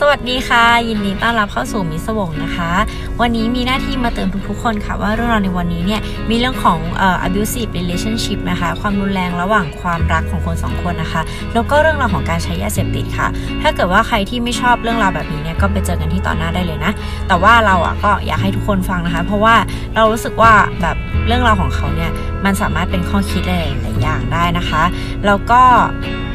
สวัสดีค่ะ ยินดีต้อนรับเข้าสู่มิสวงนะคะ วันนี้มีหน้าที่มาเตือนทุกๆคนค่ะ ว่าเรื่องราวในวันนี้เนี่ยมีเรื่องของเอ่อ abusive relationship นะคะ ความรุนแรงระหว่างความรักของคนสองคนนะคะ แล้วก็เรื่องราวของการใช้ยาเสพติดค่ะ ถ้าเกิดว่าใครที่ไม่ชอบเรื่องราวแบบนี้เนี่ยก็ไปเจอกันที่ต่อหน้าได้เลยนะ แต่ว่าเราอะก็อยากให้ทุกคนฟังนะคะ เพราะว่าเรารู้สึกว่าแบบเรื่องราวของเขาเนี่ยมันสามารถเป็นข้อคิดหลายๆอย่างได้นะคะ แล้วก็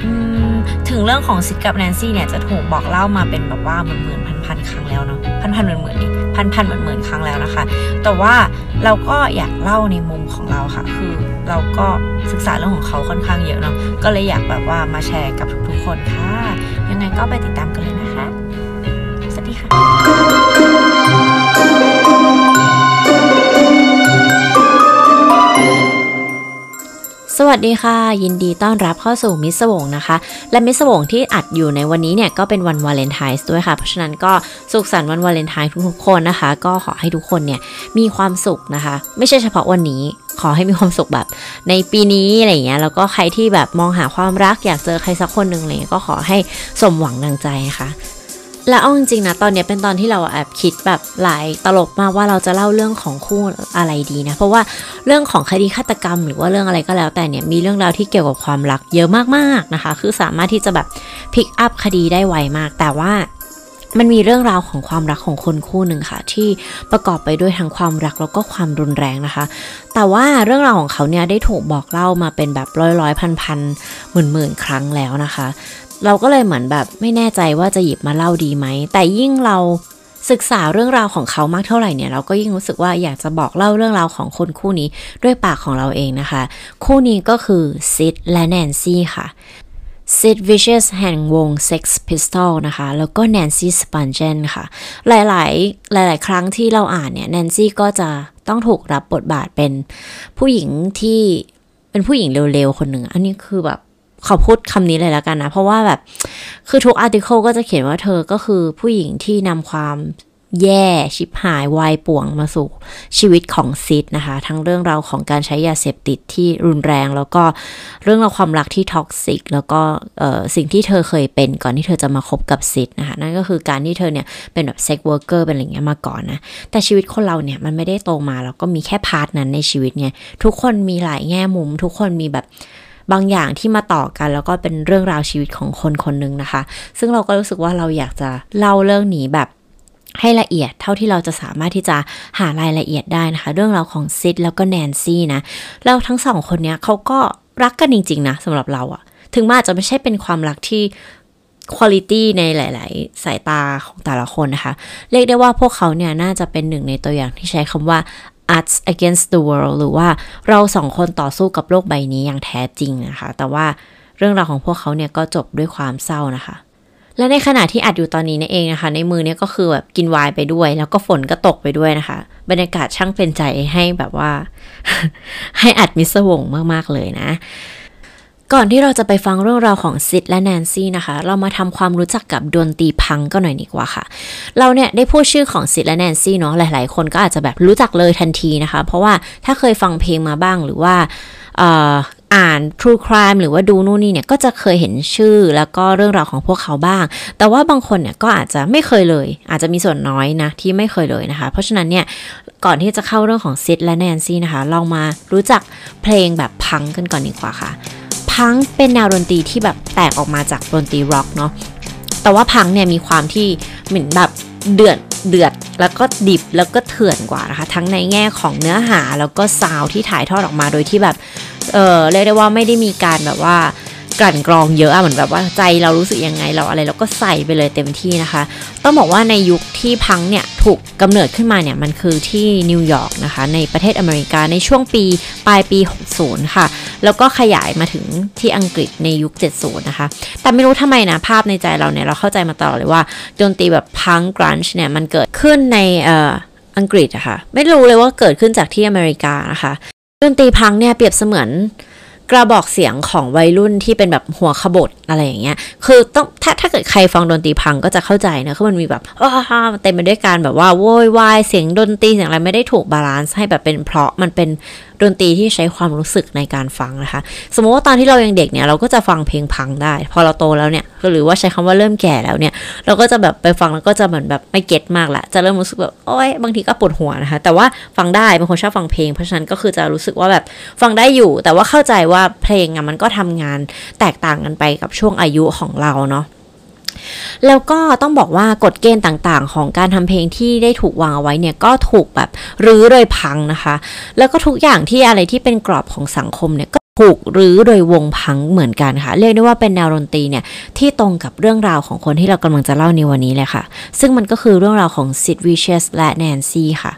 อืม ถึงเรื่องของซิดกับแนนซี่เนี่ยจะถูกบอกเล่ามาเป็นแบบว่าหมื่นหมื่นพันพันๆครั้งแล้วเนาะพันพันหมื่นหมื่นนี่พันพันหมื่นหมื่นครั้งแล้วนะคะ แต่ว่าเราก็อยากเล่าในมุมของเราค่ะ คือเราก็ศึกษาเรื่องของเขาค่อนข้างเยอะเนาะก็เลยอยากแบบว่ามาแชร์กับทุกๆคนค่ะ ยังไงก็ไปติดตามกันเลยนะคะ สวัสดีค่ะ สวัสดีค่ะ ยินดีต้อนรับเข้าสู่มิสวงนะคะ และมิสวงที่อัดอยู่ในวันนี้เนี่ยก็เป็นวันวาเลนไทน์ด้วยค่ะ เพราะฉะนั้นก็สุขสันต์วันวาเลนไทน์ทุกๆคนนะคะ ก็ขอให้ทุกคนเนี่ยมีความสุขนะคะ ไม่ใช่เฉพาะวันนี้ขอให้มีความสุขแบบ ในปีนี้อะไรเงี้ยแล้วก็ใครที่แบบมองหาความรักอยากเจอใครสักคนหนึ่งอะไรเงี้ยก็ขอให้สมหวังดังใจนะคะ และเอาจริงๆนะตอนนี้เป็นตอนที่เราแอบคิดแบบหลายตลบมากว่าเราจะเล่าเรื่องของคู่อะไรดีนะ เพราะว่าเรื่องของคดีฆาตกรรม หรือว่าเรื่องอะไรก็แล้วแต่เนี่ยมีเรื่องราวที่เกี่ยวกับความรักเยอะมากๆนะคะ คือสามารถที่จะแบบพิกอัพคดีได้ไวมาก แต่ว่ามันมีเรื่องราวของความรักของคนคู่หนึ่งค่ะ ที่ประกอบไปด้วยทั้งความรักแล้วก็ความรุนแรงนะคะ แต่ว่าเรื่องราวของเขาเนี่ยได้ถูกบอกเล่ามาเป็นแบบร้อยร้อยพันพันหมื่นหมื่นครั้งแล้วนะคะ เราก็เลยเหมือนแบบไม่แน่ใจว่าจะหยิบมาเล่าดีไหม แต่ยิ่งเราศึกษาเรื่องราวของเขามากเท่าไหร่เนี่ย เราก็ยิ่งรู้สึกว่าอยากจะบอกเล่าเรื่องราวของคนคู่นี้ด้วยปากของเราเองนะคะ คู่นี้ก็คือซิดและแนนซี่ค่ะซิดวิช u สแห่งวง Sex Pistol นะคะ แล้วก็แนนซี่สปันเจนค่ะ หลาย ๆ หลาย ๆ ครั้งที่เราอ่านเนี่ยแนนซี่ก็จะต้องถูกรับบทบาทเป็นผู้หญิงที่เป็นผู้หญิงเร็ว ๆ คนหนึ่ง อันนี้คือแบบ ขอพูดคำนี้เลยแล้วกันนะ เพราะว่าแบบ คือทุก article ก็จะเขียนว่าเธอก็คือผู้หญิงที่นำความแย่ชิบหายวายป่วงมาสู่ชีวิตของซิดนะคะ ทั้งเรื่องราวของการใช้ยาเสพติดที่รุนแรง แล้วก็เรื่องราวความรักที่ toxic แล้วก็สิ่งที่เธอเคยเป็นก่อนที่เธอจะมาคบกับซิดนะคะ นั่นก็คือการที่เธอเนี่ยเป็นแบบ sex worker เป็นอะไรเงี้ยมาก่อนนะ แต่ชีวิตคนเราเนี่ยมันไม่ได้โตมาแล้วก็มีแค่ part นั้นในชีวิตไงทุกคนมีหลายแง่มุม ทุกคนมีแบบ บางอย่างที่มาต่อกัน แล้วก็เป็นเรื่องราวชีวิตของคนคนหนึ่งนะคะ ซึ่งเราก็รู้สึกว่าเราอยากจะเล่าเรื่องนี้แบบให้ละเอียดเท่าที่เราจะสามารถที่จะหารายละเอียดได้นะคะ เรื่องราวของซิดแล้วก็แนนซี่นะ แล้วทั้งสองคนเนี้ยเขาก็รักกันจริง ๆ นะสำหรับเราอะถึงมันอาจจะไม่ใช่เป็นความรักที่คุณลิตี้ในหลาย ๆ สายตาของแต่ละคนนะคะ เรียกได้ว่าพวกเขาเนี่ยน่าจะเป็นหนึ่งในตัวอย่างที่ใช้คำว่า us against the world หรือว่าเราสองคนต่อสู้กับโลกใบนี้อย่างแท้จริงนะคะ แต่ว่าเรื่องราวของพวกเขาเนี่ยก็จบด้วยความเศร้านะคะ และในขณะที่อัดอยู่ตอนนี้นี่เองนะคะ ในมือเนี่ยก็คือแบบกินวายไปด้วย แล้วก็ฝนก็ตกไปด้วยนะคะ บรรยากาศช่างเป็นใจให้แบบว่า ให้อัดมิสวงมากๆเลยนะ ก่อนที่เราจะไปฟังเรื่องราวของซิดและแนนซี่นะคะ เรามาทำความรู้จักกับดนตรีพังก็หน่อยดีกว่าค่ะ เราเนี่ยได้พูดชื่อของซิดและแนนซี่เนาะหลาย ๆ คนก็อาจจะแบบรู้จักเลยทันทีนะคะ เพราะว่าถ้าเคยฟังเพลงมาบ้างหรือว่าอ่าน True Crime หรือว่าดูนู่นนี่เนี่ยก็จะเคยเห็นชื่อแล้วก็เรื่องราวของพวกเขาบ้าง แต่ว่าบางคนเนี่ยก็อาจจะไม่เคยเลย อาจจะมีส่วนน้อยนะที่ไม่เคยเลยนะคะ เพราะฉะนั้นเนี่ยก่อนที่จะเข้าเรื่องของซิดและแนนซี่นะคะลองมารู้จักเพลงแบบพังกันก่อนดีกว่าค่ะ พังเป็นแนวดนตรีที่แบบแตกออกมาจากดนตรีร็อกเนาะแต่ว่าพังเนี่ยมีความที่เหมือนแบบเดือดเดือดแล้วก็ดิบแล้วก็เถื่อนกว่านะคะ ทั้งในแง่ของเนื้อหาแล้วก็ซาวที่ถ่ายทอดออกมาโดยที่แบบเออเรียกได้ว่าไม่ได้มีการแบบว่า กลั่นกรองเยอะอะเหมือนแบบว่าใจเรารู้สึกยังไงเราอะไรเราก็ใส่ไปเลยเต็มที่นะคะ ต้องบอกว่าในยุคที่พังเนี่ยถูกกำเนิดขึ้นมาเนี่ยมันคือที่นิวยอร์กนะคะในประเทศอเมริกาในช่วงปีปลายปี 60 ค่ะ แล้วก็ขยายมาถึงที่อังกฤษในยุค 70 นะคะ แต่ไม่รู้ทำไมนะภาพในใจเราเนี่ยเราเข้าใจมาตลอดเลยว่าดนตรีแบบ punk grunge เนี่ยมันเกิดขึ้นในเอ่ออังกฤษอะค่ะไม่รู้เลยว่าเกิดขึ้นจากที่อเมริกานะคะดนตรีพังเนี่ยเปรียบเสมือน กระบอกเสียงของวัยรุ่นที่เป็นแบบหัวขบถอะไรอย่างเงี้ย คือต้องถ้าถ้าเกิดใครฟังดนตรีพังก็จะเข้าใจนะคือมันมีแบบอ้าเต็มไปด้วยการแบบว่าโวยวายเสียงดนตรีเสียงอะไรไม่ได้ถูก balance ให้แบบเป็นเพราะมันเป็น ดนตรีที่ใช้ความรู้สึกในการฟังนะคะ สมมติว่าตอนที่เรายังเด็กเนี่ยเราก็จะฟังเพลงพังได้ พอเราโตแล้วเนี่ยหรือว่าใช้คำว่าเริ่มแก่แล้วเนี่ย เราก็จะแบบไปฟังแล้วก็จะเหมือนแบบไม่เก็ตมากละจะเริ่มรู้สึกแบบโอ๊ยบางทีก็ปวดหัวนะคะ แต่ว่าฟังได้บางคนชอบฟังเพลงเพราะฉะนั้นก็คือจะรู้สึกว่าแบบฟังได้อยู่ แต่ว่าเข้าใจว่าเพลงอะมันก็ทำงานแตกต่างกันไปกับช่วงอายุของเราเนาะ แล้วก็ต้องบอกว่ากฎเกณฑ์ต่างๆ ของการทำเพลงที่ได้ถูกวางเอาไว้เนี่ยก็ถูกแบบรื้อโดยพังนะคะ แล้วก็ทุกอย่างที่อะไรที่เป็นกรอบของสังคมเนี่ยก็ถูกรื้อโดยวงพังเหมือนกันค่ะ เรียกได้ว่าเป็นแนวดนตรีเนี่ยที่ตรงกับเรื่องราวของคนที่เรากำลังจะเล่าในวันนี้เลยค่ะ ซึ่งมันก็คือเรื่องราวของซิดวิเชสและแนนซี่ค่ะ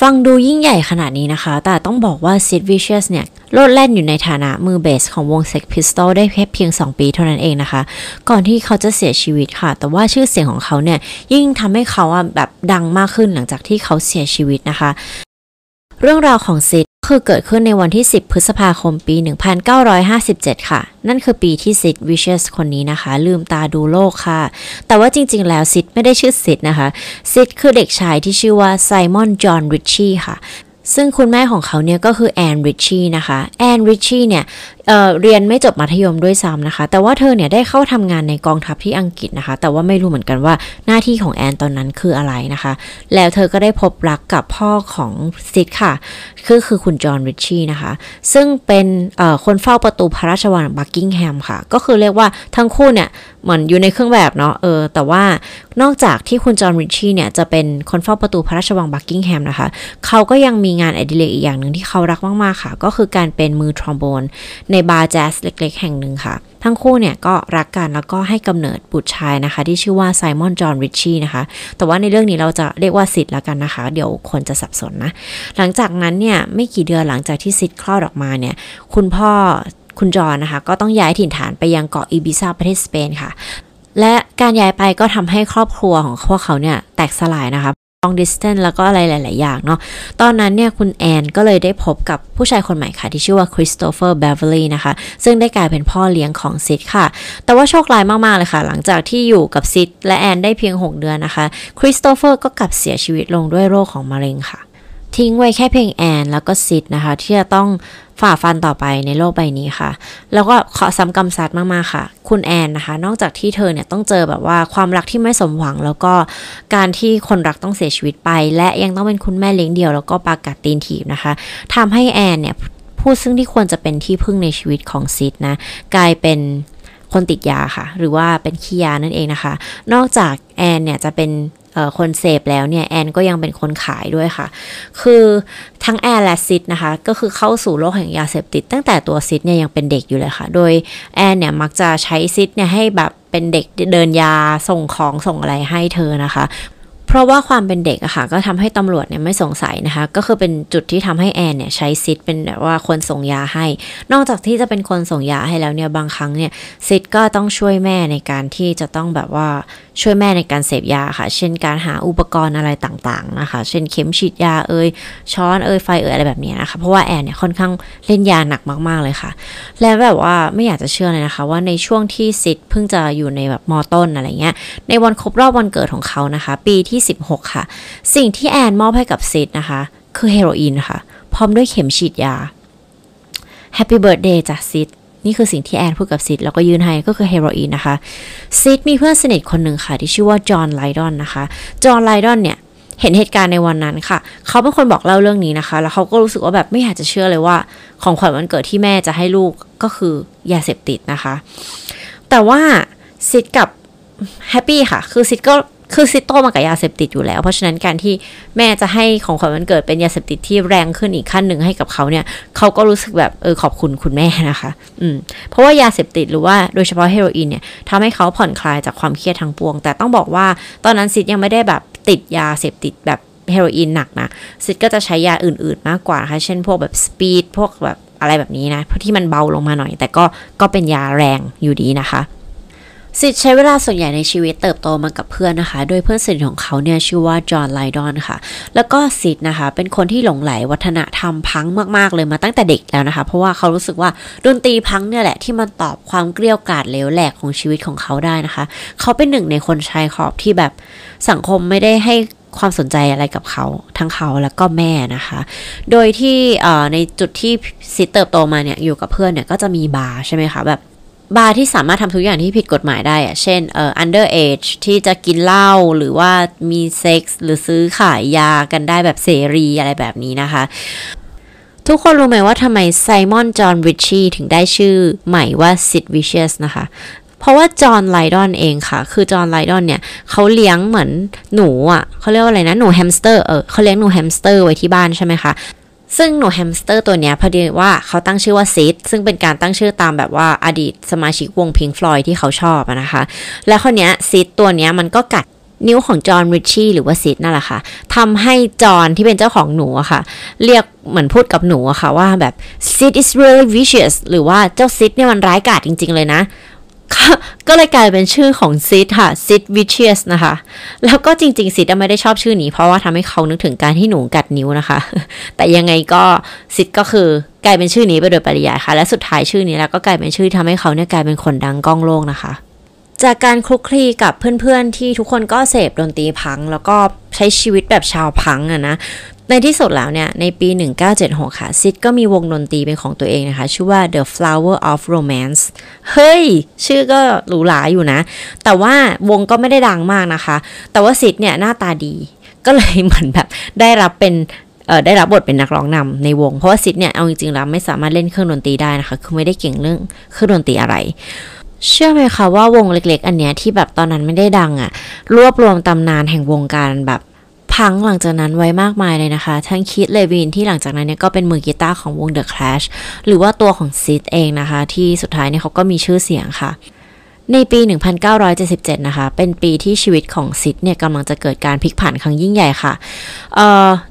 ฟังดูยิ่งใหญ่ขนาดนี้นะคะ แต่ต้องบอกว่าซิดวิเชสเนี่ยโลดแล่นอยู่ในฐานะมือเบสของวง Sex Pistol ได้แค่เพียง 2 ปีเท่านั้นเองนะคะ ก่อนที่เขาจะเสียชีวิตค่ะ แต่ว่าชื่อเสียงของเขาเนี่ยยิ่งทำให้เขาแบบดังมากขึ้นหลังจากที่เขาเสียชีวิตนะคะ เรื่องราวของซิดคือเกิดขึ้นในวันที่ 10 พฤษภาคมปี 1957 ค่ะ นั่นคือปีที่ซิดวิเชสคนนี้นะคะ ลืมตาดูโลกค่ะ แต่ว่าจริงๆ แล้วซิดไม่ได้ชื่อซิดนะคะซิดคือเด็กชายที่ชื่อว่าไซมอน จอห์น ริชชี่ค่ะ ซึ่งคุณแม่ของเขาเนี่ยก็คือแอนริชชี่นะคะแอนริชชี่เนี่ยเเรียนไม่จบมัธยมด้วยซ้ำนะคะ แต่ว่าเธอเนี่ยได้เข้าทำงานในกองทัพที่อังกฤษนะคะ แต่ว่าไม่รู้เหมือนกันว่าหน้าที่ของแอนตอนนั้นคืออะไรนะคะ แล้วเธอก็ได้พบรักกับพ่อของซิดค่ะคือคือคุณจอห์นริชชี่นะคะ ซึ่งเป็นคนเฝ้าประตูพระราชวังบักกิงแฮมค่ะ ก็คือเรียกว่าทั้งคู่เนี่ยเหมือนอยู่ในเครื่องแบบเนาะเออแต่ว่านอกจากที่คุณจอห์นริชชี่เนี่ย จะเป็นคนเฝ้าประตูพระราชวังบักกิงแฮมนะคะ เขาก็ยังมีงานอดิเรกอีกอย่างหนึ่งที่เขารักมาก ๆ ค่ะ ก็คือการเป็นมือทรอมโบน ในบาร์แจ๊สเล็ก ๆ แห่งหนึ่งค่ะ ทั้งคู่เนี่ย ก็รักกันแล้วก็ให้กำเนิดบุตรชายนะคะ ที่ชื่อว่าไซมอนจอห์นริชชี่นะคะ แต่ว่าในเรื่องนี้เราจะเรียกว่าซิดแล้วกันนะคะ เดี๋ยวคนจะสับสนนะหลังจากนั้นเนี่ยไม่กี่เดือนหลังจากที่ซิดคลอดออกมาเนี่ยคุณพ่อ คุณจอห์นนะคะ ก็ต้องย้ายถิ่นฐานไปยังเกาะอีบิซาประเทศสเปนค่ะ และการย้ายไปก็ทำให้ครอบครัวของพวกเขาเนี่ยแตกสลายนะคะ long distance แล้วก็อะไรหลาย ๆ อย่างเนาะ ตอนนั้นเนี่ยคุณแอนก็เลยได้พบกับผู้ชายคนใหม่ค่ะ ที่ชื่อว่าคริสโตเฟอร์เบเวอร์ลีนะคะ ซึ่งได้กลายเป็นพ่อเลี้ยงของซิดค่ะ แต่ว่าโชคร้ายมาก ๆ เลยค่ะ หลังจากที่อยู่กับซิดและแอนได้เพียง 6 เดือนนะคะ คริสโตเฟอร์ก็กลับเสียชีวิตลงด้วยโรคของมะเร็งค่ะ ทิ้งไว้แค่เพียงแอน แล้วก็ซิดนะคะ ที่จะต้องฝ่าฟันต่อไปในโลกใบนี้ค่ะ แล้วก็ขอซ้ำกำซัดมากๆค่ะ คุณแอนนะคะ นอกจากที่เธอเนี่ยต้องเจอแบบว่าความรักที่ไม่สมหวัง แล้วก็การที่คนรักต้องเสียชีวิตไป และยังต้องเป็นคุณแม่เลี้ยงเดี่ยวแล้วก็ปากัดตีนถีบนะคะทำให้แอนเนี่ยผู้ซึ่งที่ควรจะเป็นที่พึ่งในชีวิตของซิดนะ กลายเป็นคนติดยาค่ะ หรือว่าเป็นขี้ยานั่นเองนะคะ นอกจากแอนเนี่ยจะเป็น คนเสพแล้วเนี่ยแอนก็ยังเป็นคนขายด้วยค่ะ คือทั้งแอนและซิดนะคะ ก็คือเข้าสู่โลกแห่งยาเสพติด ตั้งแต่ตัวซิดเนี่ยยังเป็นเด็กอยู่เลยค่ะ โดยแอนเนี่ยมักจะใช้ซิดเนี่ยให้แบบเป็นเด็กเดินยาส่งของส่งอะไรให้เธอนะคะเพราะว่าความเป็นเด็กอะค่ะก็ทำให้ตำรวจเนี่ยไม่สงสัยนะคะ ก็คือเป็นจุดที่ทำให้แอนเนี่ยใช้ซิดเป็นแบบว่าคนส่งยาให้ นอกจากที่จะเป็นคนส่งยาให้แล้วเนี่ยบางครั้งเนี่ยซิดก็ต้องช่วยแม่ในการที่จะต้องแบบว่า ช่วยแม่ในการเสพยาค่ะ เช่นการหาอุปกรณ์อะไรต่างๆนะคะ เช่นเข็มฉีดยาเอ่ยช้อนเอ่ยไฟเอ่ยอะไรแบบนี้นะคะ เพราะว่าแอนเนี่ยค่อนข้างเล่นยาหนักมากๆเลยค่ะ แล้วแบบว่าไม่อยากจะเชื่อเลยนะคะ ว่าในช่วงที่ซิดเพิ่งจะอยู่ในแบบมอต้นอะไรเงี้ย ในวันครบรอบวันเกิดของเขานะคะ ปีที่ 16 ค่ะ สิ่งที่แอนมอบให้กับซิดนะคะ คือเฮโรอีนค่ะ พร้อมด้วยเข็มฉีดยา Happy Birthday จากซิด นี่คือสิ่งที่แอนพูดกับซิดแล้วก็ยืนให้ก็คือเฮโรอีนนะคะซิดมีเพื่อนสนิทคนหนึ่งค่ะ ที่ชื่อว่าจอห์นไลดอนนะคะจอห์นไลดอนเนี่ยเห็นเหตุการณ์ในวันนั้นค่ะ เขาเป็นคนบอกเล่าเรื่องนี้นะคะ แล้วเขาก็รู้สึกว่าแบบไม่อยากจะเชื่อเลยว่า ของขวัญวันเกิดที่แม่จะให้ลูกก็คือยาเสพติดนะคะ แต่ว่าซิดก็ happy ค่ะ คือซิดก็ คือซิดโตมากับยาเสพติดอยู่แล้ว เพราะฉะนั้นการที่แม่จะให้ของขวัญวันเกิดเป็นยาเสพติดที่แรงขึ้นอีกขั้นหนึ่งให้กับเขาเนี่ยเขาก็รู้สึกแบบเออขอบคุณคุณแม่นะคะ อืมเพราะว่ายาเสพติดหรือว่าโดยเฉพาะเฮโรอีนเนี่ยทำให้เขาผ่อนคลายจากความเครียดทั้งปวง แต่ต้องบอกว่าตอนนั้นซิดยังไม่ได้แบบติดยาเสพติดแบบเฮโรอีนหนักนะซิดก็จะใช้ยาอื่นๆมากกว่าค่ะเช่นพวกแบบ speed พวกแบบอะไรแบบนี้นะเพราะที่มันเบาลงมาหน่อย แต่ก็ก็เป็นยาแรงอยู่ดีนะคะ สิทธิ์ใช้เวลาส่วนใหญ่ในชีวิตเติบโตมากับเพื่อนนะคะ โดยเพื่อนสนิทของเขาเนี่ยชื่อว่าจอห์นไลดอนค่ะ แล้วก็สิทธิ์นะคะ เป็นคนที่หลงไหลวัฒนธรรมพังมากๆเลยมาตั้งแต่เด็กแล้วนะคะ เพราะว่าเขารู้สึกว่าดนตรีพังเนี่ยแหละที่มันตอบความเกลี้ยกล่อมเลวแหลกของชีวิตของเขาได้นะคะ เขาเป็นหนึ่งในคนชายขอบที่แบบสังคมไม่ได้ให้ความสนใจอะไรกับเขาทั้งเขาแล้วก็แม่นะคะ โดยที่ในจุดที่ซิดเติบโตมาเนี่ยอยู่กับเพื่อนเนี่ยก็จะมีบาร์ใช่ไหมคะแบบ บาร์ที่สามารถทำทุกอย่างที่ผิดกฎหมายได้อะเช่นเอ่อ under age ที่จะกินเหล้าหรือว่ามีเซ็กส์หรือซื้อขายยากันได้แบบเสรีอะไรแบบนี้นะคะ ทุกคนรู้ไหมว่าทำไมไซมอน จอห์น ริชชี่ถึงได้ชื่อใหม่ว่าซิดวิเชียสนะคะเพราะว่าจอห์นไลดอนเองค่ะ คือจอห์นไลดอนเนี่ยเขาเลี้ยงเหมือนหนูอะเขาเรียกว่าอะไรนะ หนูแฮมสเตอร์ เออเขาเลี้ยงหนูแฮมสเตอร์ไว้ที่บ้านใช่ไหมคะ ซึ่งหนูแฮมสเตอร์ตัวเนี้ยพอดีว่าเขาตั้งชื่อว่าซิดซึ่งเป็นการตั้งชื่อตามแบบว่าอดีตสมาชิกวง Pink Floyd ที่เขาชอบนะคะ แล้วคนเนี้ยซิดตัวเนี้ยมันก็กัดนิ้วของจอห์นริชชี่หรือว่าซิดนั่นแหละค่ะทำให้จอห์นที่เป็นเจ้าของหนูอะค่ะ เรียกเหมือนพูดกับหนูอะค่ะว่าแบบ Sid is really vicious หรือว่าเจ้าซิดเนี่ยมันร้ายกาจจริง ๆ เลยนะ ก็เลยกลายเป็นชื่อของซิดค่ะซิดวิเชียสนะคะ แล้วก็จริงๆซิดไม่ได้ชอบชื่อนี้เพราะว่าทำให้เขานึกถึงการที่หนูกัดนิ้วนะคะ แต่ยังไงก็ซิดก็คือกลายเป็นชื่อนี้ไปโดยปริยายค่ะ และสุดท้ายชื่อนี้แล้วก็กลายเป็นชื่อทำให้เขาเนี่ยกลายเป็นคนดังก้องโลกนะคะ จากการคลุกคลีกับเพื่อนๆที่ทุกคนก็เสพดนตรีพัง แล้วก็ใช้ชีวิตแบบชาวพังอะนะ ในที่สุดแล้วเนี่ย ในปี 1976 ค่ะ ซิดก็มีวงดนตรีเป็นของตัวเองนะคะ ชื่อว่า The Flower of Romance เฮ้ย ชื่อก็หรูหราอยู่นะ แต่ว่าวงก็ไม่ได้ดังมากนะคะ แต่ว่าซิดเนี่ยหน้าตาดี ก็เลยเหมือนแบบได้รับเป็นได้รับบทเป็นนักร้องนำในวง เพราะว่าซิดเนี่ย เอาจริงๆแล้วไม่สามารถเล่นเครื่องดนตรีได้นะคะ คือไม่ได้เก่งเรื่องเครื่องดนตรีอะไรเชื่อไหมคะว่าวงเล็กๆ อันเนี้ยที่แบบตอนนั้นไม่ได้ดังอะรวบรวมตำนานแห่งวงการแบบ พังหลังจากนั้นไว้มากมายเลยนะคะ ทั้งคิดเลวินที่หลังจากนั้นเนี่ยก็เป็นมือกีตาร์ของวง The Clash หรือว่าตัวของซิดเองนะคะ ที่สุดท้ายเนี่ยเขาก็มีชื่อเสียงค่ะ ในปี 1977 นะคะ เป็นปีที่ชีวิตของซิดเนี่ยกำลังจะเกิดการพลิกผันครั้งยิ่งใหญ่ค่ะ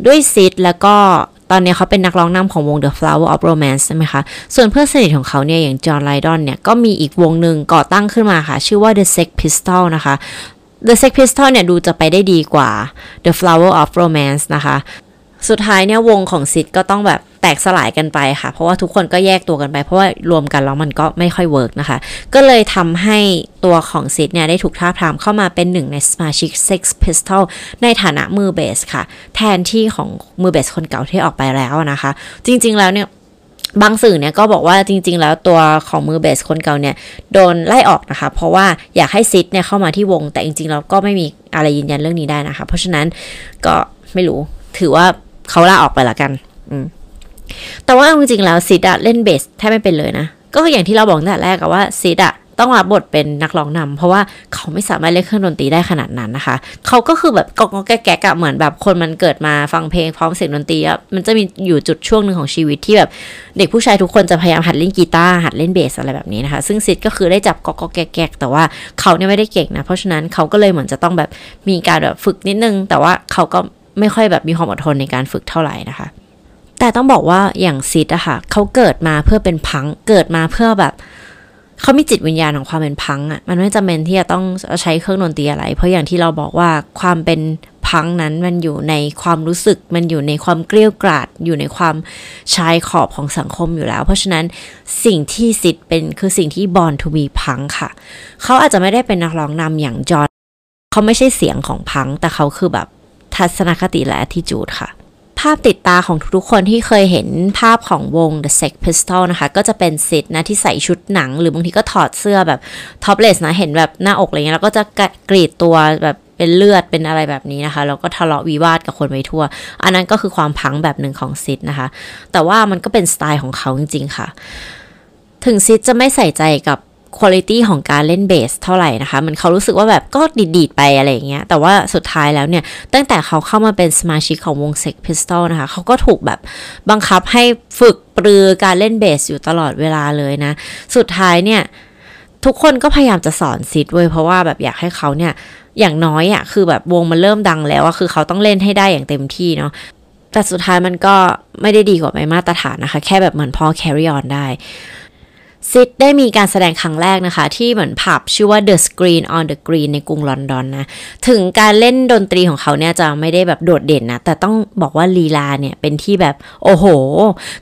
ด้วยซิดแล้วก็ตอนนี้เขาเป็นนักร้องนำของวง The Flower of Romance ใช่ไหมคะ ส่วนเพื่อนสนิทของเขาเนี่ยอย่างจอห์นไลดอนเนี่ยก็มีอีกวงหนึ่งก่อตั้งขึ้นมาค่ะ ชื่อว่า The Sex Pistol นะคะ The Sex Pistols เนี่ยดูจะไปได้ดีกว่า The Flower of Romance นะคะ สุดท้ายเนี่ยวงของซิดก็ต้องแบบแตกสลายกันไปค่ะ เพราะว่าทุกคนก็แยกตัวกันไป เพราะว่ารวมกันแล้วมันก็ไม่ค่อยเวิร์กนะคะ ก็เลยทำให้ตัวของซิดเนี่ยได้ถูกท้าทามเข้ามาเป็นหนึ่งในสมาชิก Sex Pistol ในฐานะมือเบสค่ะ แทนที่ของมือเบสคนเก่าที่ออกไปแล้วนะคะ จริงๆแล้วเนี่ย บางสื่อเนี่ยก็บอกว่าจริง ๆ แล้วตัวของมือเบสคนเก่าเนี่ยโดนไล่ออกนะคะ เพราะว่าอยากให้ซิดเนี่ยเข้ามาที่วง แต่จริงๆแล้วก็ไม่มีอะไรยืนยันเรื่องนี้ได้นะคะ เพราะฉะนั้นก็ไม่รู้ถือว่าเขาลาออกไปละกันอืมแต่ว่าจริงๆแล้วซิดอะเล่นเบสแทบไม่เป็นเลยนะ ก็อย่างที่เราบอกตั้งแต่แรกอะว่าซิดอะ ต้องรับบทเป็นนักร้องนำเพราะว่าเขาไม่สามารถเล่นเครื่องดนตรีได้ขนาดนั้นนะคะ เขาก็คือแบบกอกแก๊กๆเหมือนแบบคนมันเกิดมาฟังเพลงพร้อมเสียงดนตรีอะมันจะมีอยู่จุดช่วงหนึ่งของชีวิตที่แบบเด็กผู้ชายทุกคนจะพยายามหัดเล่นกีตาร์หัดเล่นเบสอะไรแบบนี้นะคะ ซึ่งซิดก็คือได้จับกอกแก๊กแต่ว่าเขาเนี่ยไม่ได้เก่งนะ เพราะฉะนั้นเขาก็เลยเหมือนจะต้องแบบมีการแบบฝึกนิดนึง แต่ว่าเขาก็ไม่ค่อยแบบมีความอดทนในการฝึกเท่าไหร่นะคะแต่ต้องบอกว่าอย่างซิดอะค่ะเขาเกิดมาเพื่อเป็นพังเกิดมาเพื่อแบบ เขามีจิตวิญญาณของความเป็นพังอะ่ะ มันไม่จำเป็นที่จะต้องใช้เครื่องดนตรีอะไร เพราะอย่างที่เราบอกว่าความเป็นพังนั้นมันอยู่ในความรู้สึก มันอยู่ในความเกลี้ยกล่อมอยู่ในความชายขอบของสังคมอยู่แล้ว เพราะฉะนั้นสิ่งที่สิทธิ์เป็นคือสิ่งที่ born to be punk ค่ะ เขาอาจจะไม่ได้เป็นนักร้องนำอย่างจอห์นเขาไม่ใช่เสียงของพัง แต่เขาคือแบบทัศนคติและทิจูดค่ะ ภาพติดตาของทุกๆคนที่เคยเห็นภาพของวง The Sex Pistol นะคะ ก็จะเป็นซิดนะที่ใส่ชุดหนัง หรือบางทีก็ถอดเสื้อแบบ topless นะ เห็นแบบหน้าอกอะไรเงี้ยแล้วก็จะกรีดตัวแบบเป็นเลือดเป็นอะไรแบบนี้นะคะแล้วก็ทะเลาะวิวาทกับคนไปทั่ว อันนั้นก็คือความพังแบบหนึ่งของซิดนะคะ แต่ว่ามันก็เป็นสไตล์ของเขาจริง ๆ ค่ะ ถึงซิดจะไม่ใส่ใจกับ คุณภาพของการเล่นเบสเท่าไหร่นะคะ มันเขารู้สึกว่าแบบก็ดีดๆไปอะไรอย่างเงี้ย แต่ว่าสุดท้ายแล้วเนี่ย ตั้งแต่เขาเข้ามาเป็นสมาชิกของวง Sex Pistol นะคะ เขาก็ถูกแบบบังคับให้ฝึกปรือการเล่นเบสอยู่ตลอดเวลาเลยนะ สุดท้ายเนี่ยทุกคนก็พยายามจะสอนซิดเว้ยเพราะว่าแบบอยากให้เขาเนี่ยอย่างน้อยอะ่ะคือแบบวงมันเริ่มดังแล้วอะคือเขาต้องเล่นให้ได้อย่างเต็มที่เนาะแต่สุดท้ายมันก็ไม่ได้ดีกว่าไม่มาตรฐานนะคะ แค่แบบเหมือนพอ carry on ได้ ซิดได้มีการแสดงครั้งแรกนะคะ ที่เหมือนผับชื่อว่า The Screen on the Green ในกรุงลอนดอนนะ ถึงการเล่นดนตรีของเขาเนี่ยจะไม่ได้แบบโดดเด่นนะ แต่ต้องบอกว่าลีลาเนี่ยเป็นที่แบบ โอ้โห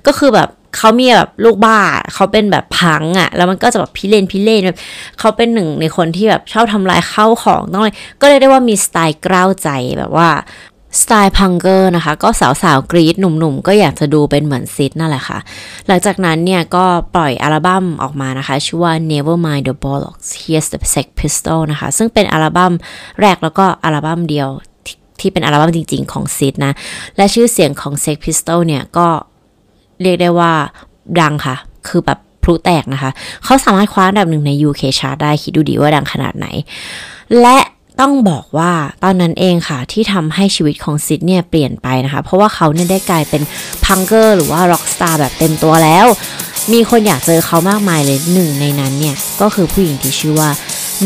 ก็คือแบบเขามีแบบลูกบ้า เขาเป็นแบบพังอะ่ะ แล้วมันก็จะแบบพิเรนพิเรนแบบเขาเป็นหนึ่งในคนที่แบบชอบทำลายข้าวของต้องเลย ก็เลยได้ว่ามีสไตล์กล้าวใจแบบว่า สไตล์พังเกอร์นะคะ ก็สาวๆกรีดหนุ่มๆ ก็อยากจะดูเป็นเหมือนซิดนั่นแหละค่ะ หลังจากนั้นเนี่ย ก็ปล่อยอัลบั้มออกมานะคะ ชื่อว่า Never Mind the Bollocks Here's the Sex Pistol นะคะ ซึ่งเป็นอัลบั้มแรกแล้วก็อัลบั้มเดียวที่เป็นอัลบั้มจริงๆของซิดนะ และชื่อเสียงของ Sex Pistol เนี่ย ก็เรียกได้ว่าดังค่ะ คือแบบพลุแตกนะคะ เขาสามารถคว้าอันดับหนึ่งใน UK chart ได้คิดดูดิว่าดังขนาดไหน และ ต้องบอกว่าตอนนั้นเองค่ะที่ทำให้ชีวิตของซิดเนี่ยเปลี่ยนไปนะคะ เพราะว่าเขาเนี่ยได้กลายเป็น punker หรือว่า rock star แบบเต็มตัวแล้ว มีคนอยากเจอเขามากมายเลยหนึ่งในนั้นเนี่ย ก็คือผู้หญิงที่ชื่อว่า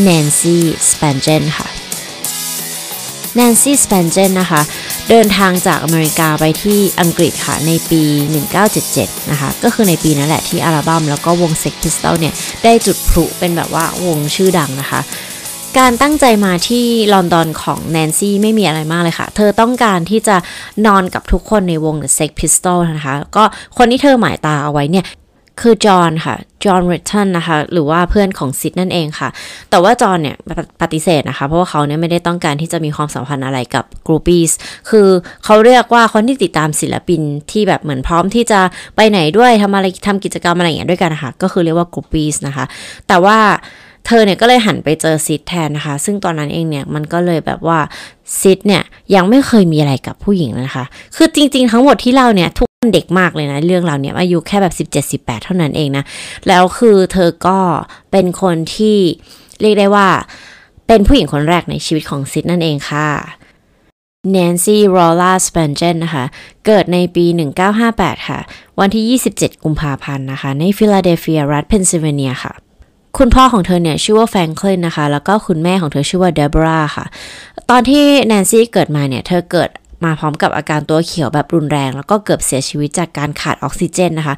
Nancy Spungen ค่ะ Nancy Spungen นะคะ เดินทางจากอเมริกาไปที่อังกฤษค่ะ ในปี 1977 นะคะ ก็คือในปีนั้นแหละที่อัลบั้มแล้วก็วง Sex Pistols เนี่ย ได้จุดพลุเป็นแบบว่าวงชื่อดังนะคะ การตั้งใจมาที่ลอนดอนของแนนซี่ไม่มีอะไรมากเลยค่ะ เธอต้องการที่จะนอนกับทุกคนในวง The Sex Pistols นะคะ ก็คนที่เธอหมายตาเอาไว้เนี่ยคือจอห์นค่ะ จอห์นริทตันนะคะ หรือว่าเพื่อนของซิดนั่นเองค่ะ แต่ว่าจอห์นเนี่ยปฏิเสธนะคะ เพราะว่าเขาเนี่ยไม่ได้ต้องการที่จะมีความสัมพันธ์อะไรกับกรูปีสคือเขาเรียกว่าคนที่ติดตามศิลปินที่แบบเหมือนพร้อมที่จะไปไหนด้วยทำอะไรทำกิจกรรมอะไรอย่างเงี้ยด้วยกันนะคะ ก็คือเรียกว่ากรูปีสนะคะ แต่ว่า เธอเนี่ยก็เลยหันไปเจอซิดแทนนะคะ ซึ่งตอนนั้นเองเนี่ยมันก็เลยแบบว่าซิดเนี่ยยังไม่เคยมีอะไรกับผู้หญิงนะคะ คือจริง ๆ ทั้งหมดที่เล่าเนี่ยทุกคนเด็กมากเลยนะ เรื่องเราเนี่ยอายุแค่แบบ 17 18 เท่านั้นเองนะ แล้วคือเธอก็เป็นคนที่เรียกได้ว่าเป็นผู้หญิงคนแรกในชีวิตของซิดนั่นเองค่ะ Nancy Laura Spungen นะคะ เกิดในปี 1958 ค่ะ วันที่ 27 กุมภาพันธ์นะคะ ในฟิลาเดลเฟียรัฐเพนซิลเวเนียค่ะ คุณพ่อของเธอเนี่ยชื่อว่าแฟรงคลินนะคะ แล้วก็คุณแม่ของเธอชื่อว่าเดบราค่ะ ตอนที่แนนซี่เกิดมาเนี่ยเธอเกิดมาพร้อมกับอาการตัวเขียวแบบรุนแรง แล้วก็เกือบเสียชีวิตจากการขาดออกซิเจนนะคะ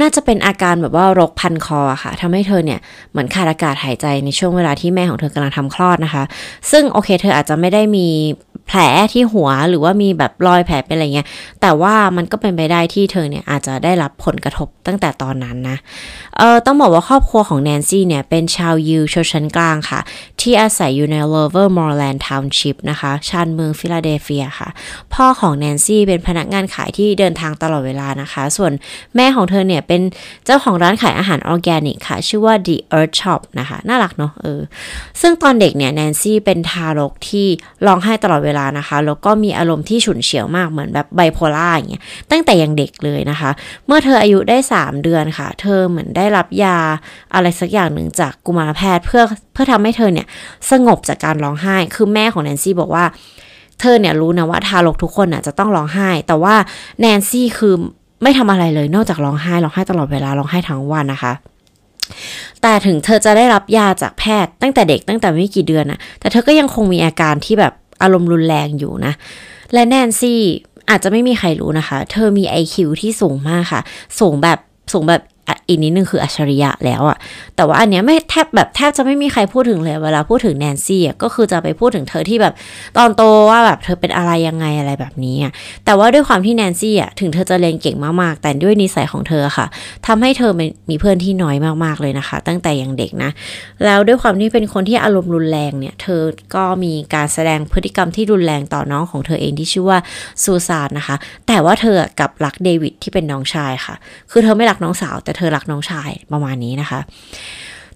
น่าจะเป็นอาการแบบว่ารกพันคอค่ะทำให้เธอเนี่ยเหมือนขาดอากาศหายใจในช่วงเวลาที่แม่ของเธอกำลังทำคลอดนะคะ ซึ่งโอเค เธออาจจะไม่ได้มีแผลที่หัวหรือว่ามีแบบรอยแผลเป็นอะไรเงี้ย แต่ว่ามันก็เป็นไปได้ที่เธอเนี่ยอาจจะได้รับผลกระทบตั้งแต่ตอนนั้นนะ เออต้องบอกว่าครอบครัวของแนนซี่เนี่ยเป็นชาวยิวชนชั้นกลางค่ะ ที่อาศัยอยู่ใน Lovermoreland Township นะคะ ชานเมืองฟิลาเดลเฟียค่ะ พ่อของแนนซี่เป็นพนักงานขายที่เดินทางตลอดเวลานะคะ ส่วนแม่ของเธอเนี่ยเป็นเจ้าของร้านขายอาหารออร์แกนิกค่ะ ชื่อว่า The Earth Shop นะคะ น่ารักเนาะเออ ซึ่งตอนเด็กเนี่ยแนนซี่เป็นทารกที่ร้องไห้ตลอดเวลานะคะ แล้วก็มีอารมณ์ที่ฉุนเฉียวมากเหมือนแบบไบโพล่าอย่างเงี้ย ตั้งแต่ยังเด็กเลยนะคะ เมื่อเธออายุได้ 3 เดือนค่ะ เธอเหมือนได้รับยาอะไรสักอย่างหนึ่งจากกุมารแพทย์เพื่อเพื่อทำให้เธอเนี่ยสงบจากการร้องไห้ คือแม่ของแนนซี่บอกว่าเธอเนี่ยรู้นะว่าทารกทุกคนน่ะจะต้องร้องไห้ แต่ว่าแนนซี่คือ ไม่ทำอะไรเลยนอกจากร้องไห้ร้องไห้ตลอดเวลาร้องไห้ทั้งวันนะคะ แต่ถึงเธอจะได้รับยาจากแพทย์ตั้งแต่เด็กตั้งแต่ไม่กี่เดือนนะแต่เธอก็ยังคงมีอาการที่แบบอารมณ์รุนแรงอยู่นะ และแนนซี่อาจจะไม่มีใครรู้นะคะ เธอมี IQ ที่สูงมากค่ะ สูงแบบสูงแบบ อีกนิดนึงคืออัจฉริยะแล้วอะแต่ว่าอันเนี้ยไม่แทบแบบแทบจะไม่มีใครพูดถึงเลย เวลาพูดถึงแนนซี่อะก็คือจะไปพูดถึงเธอที่แบบตอนโตว่าแบบเธอเป็นอะไรยังไงอะไรแบบนี้อะแต่ว่าด้วยความที่แนนซี่อะถึงเธอจะเรียนเก่งมากๆ แต่ด้วยนิสัยของเธอค่ะทำให้เธอมีเพื่อนที่น้อยมากๆเลยนะคะ ตั้งแต่ยังเด็กนะ แล้วด้วยความที่เป็นคนที่อารมณ์รุนแรงเนี่ย เธอก็มีการแสดงพฤติกรรมที่รุนแรงต่อน้องของเธอเองที่ชื่อว่าซูซานนะคะ แต่ว่าเธอกับรักเดวิดที่เป็นน้องชายค่ะ คือเธอไม่รักน้องสาวแต่เธอรักน้องชายประมาณนี้นะคะ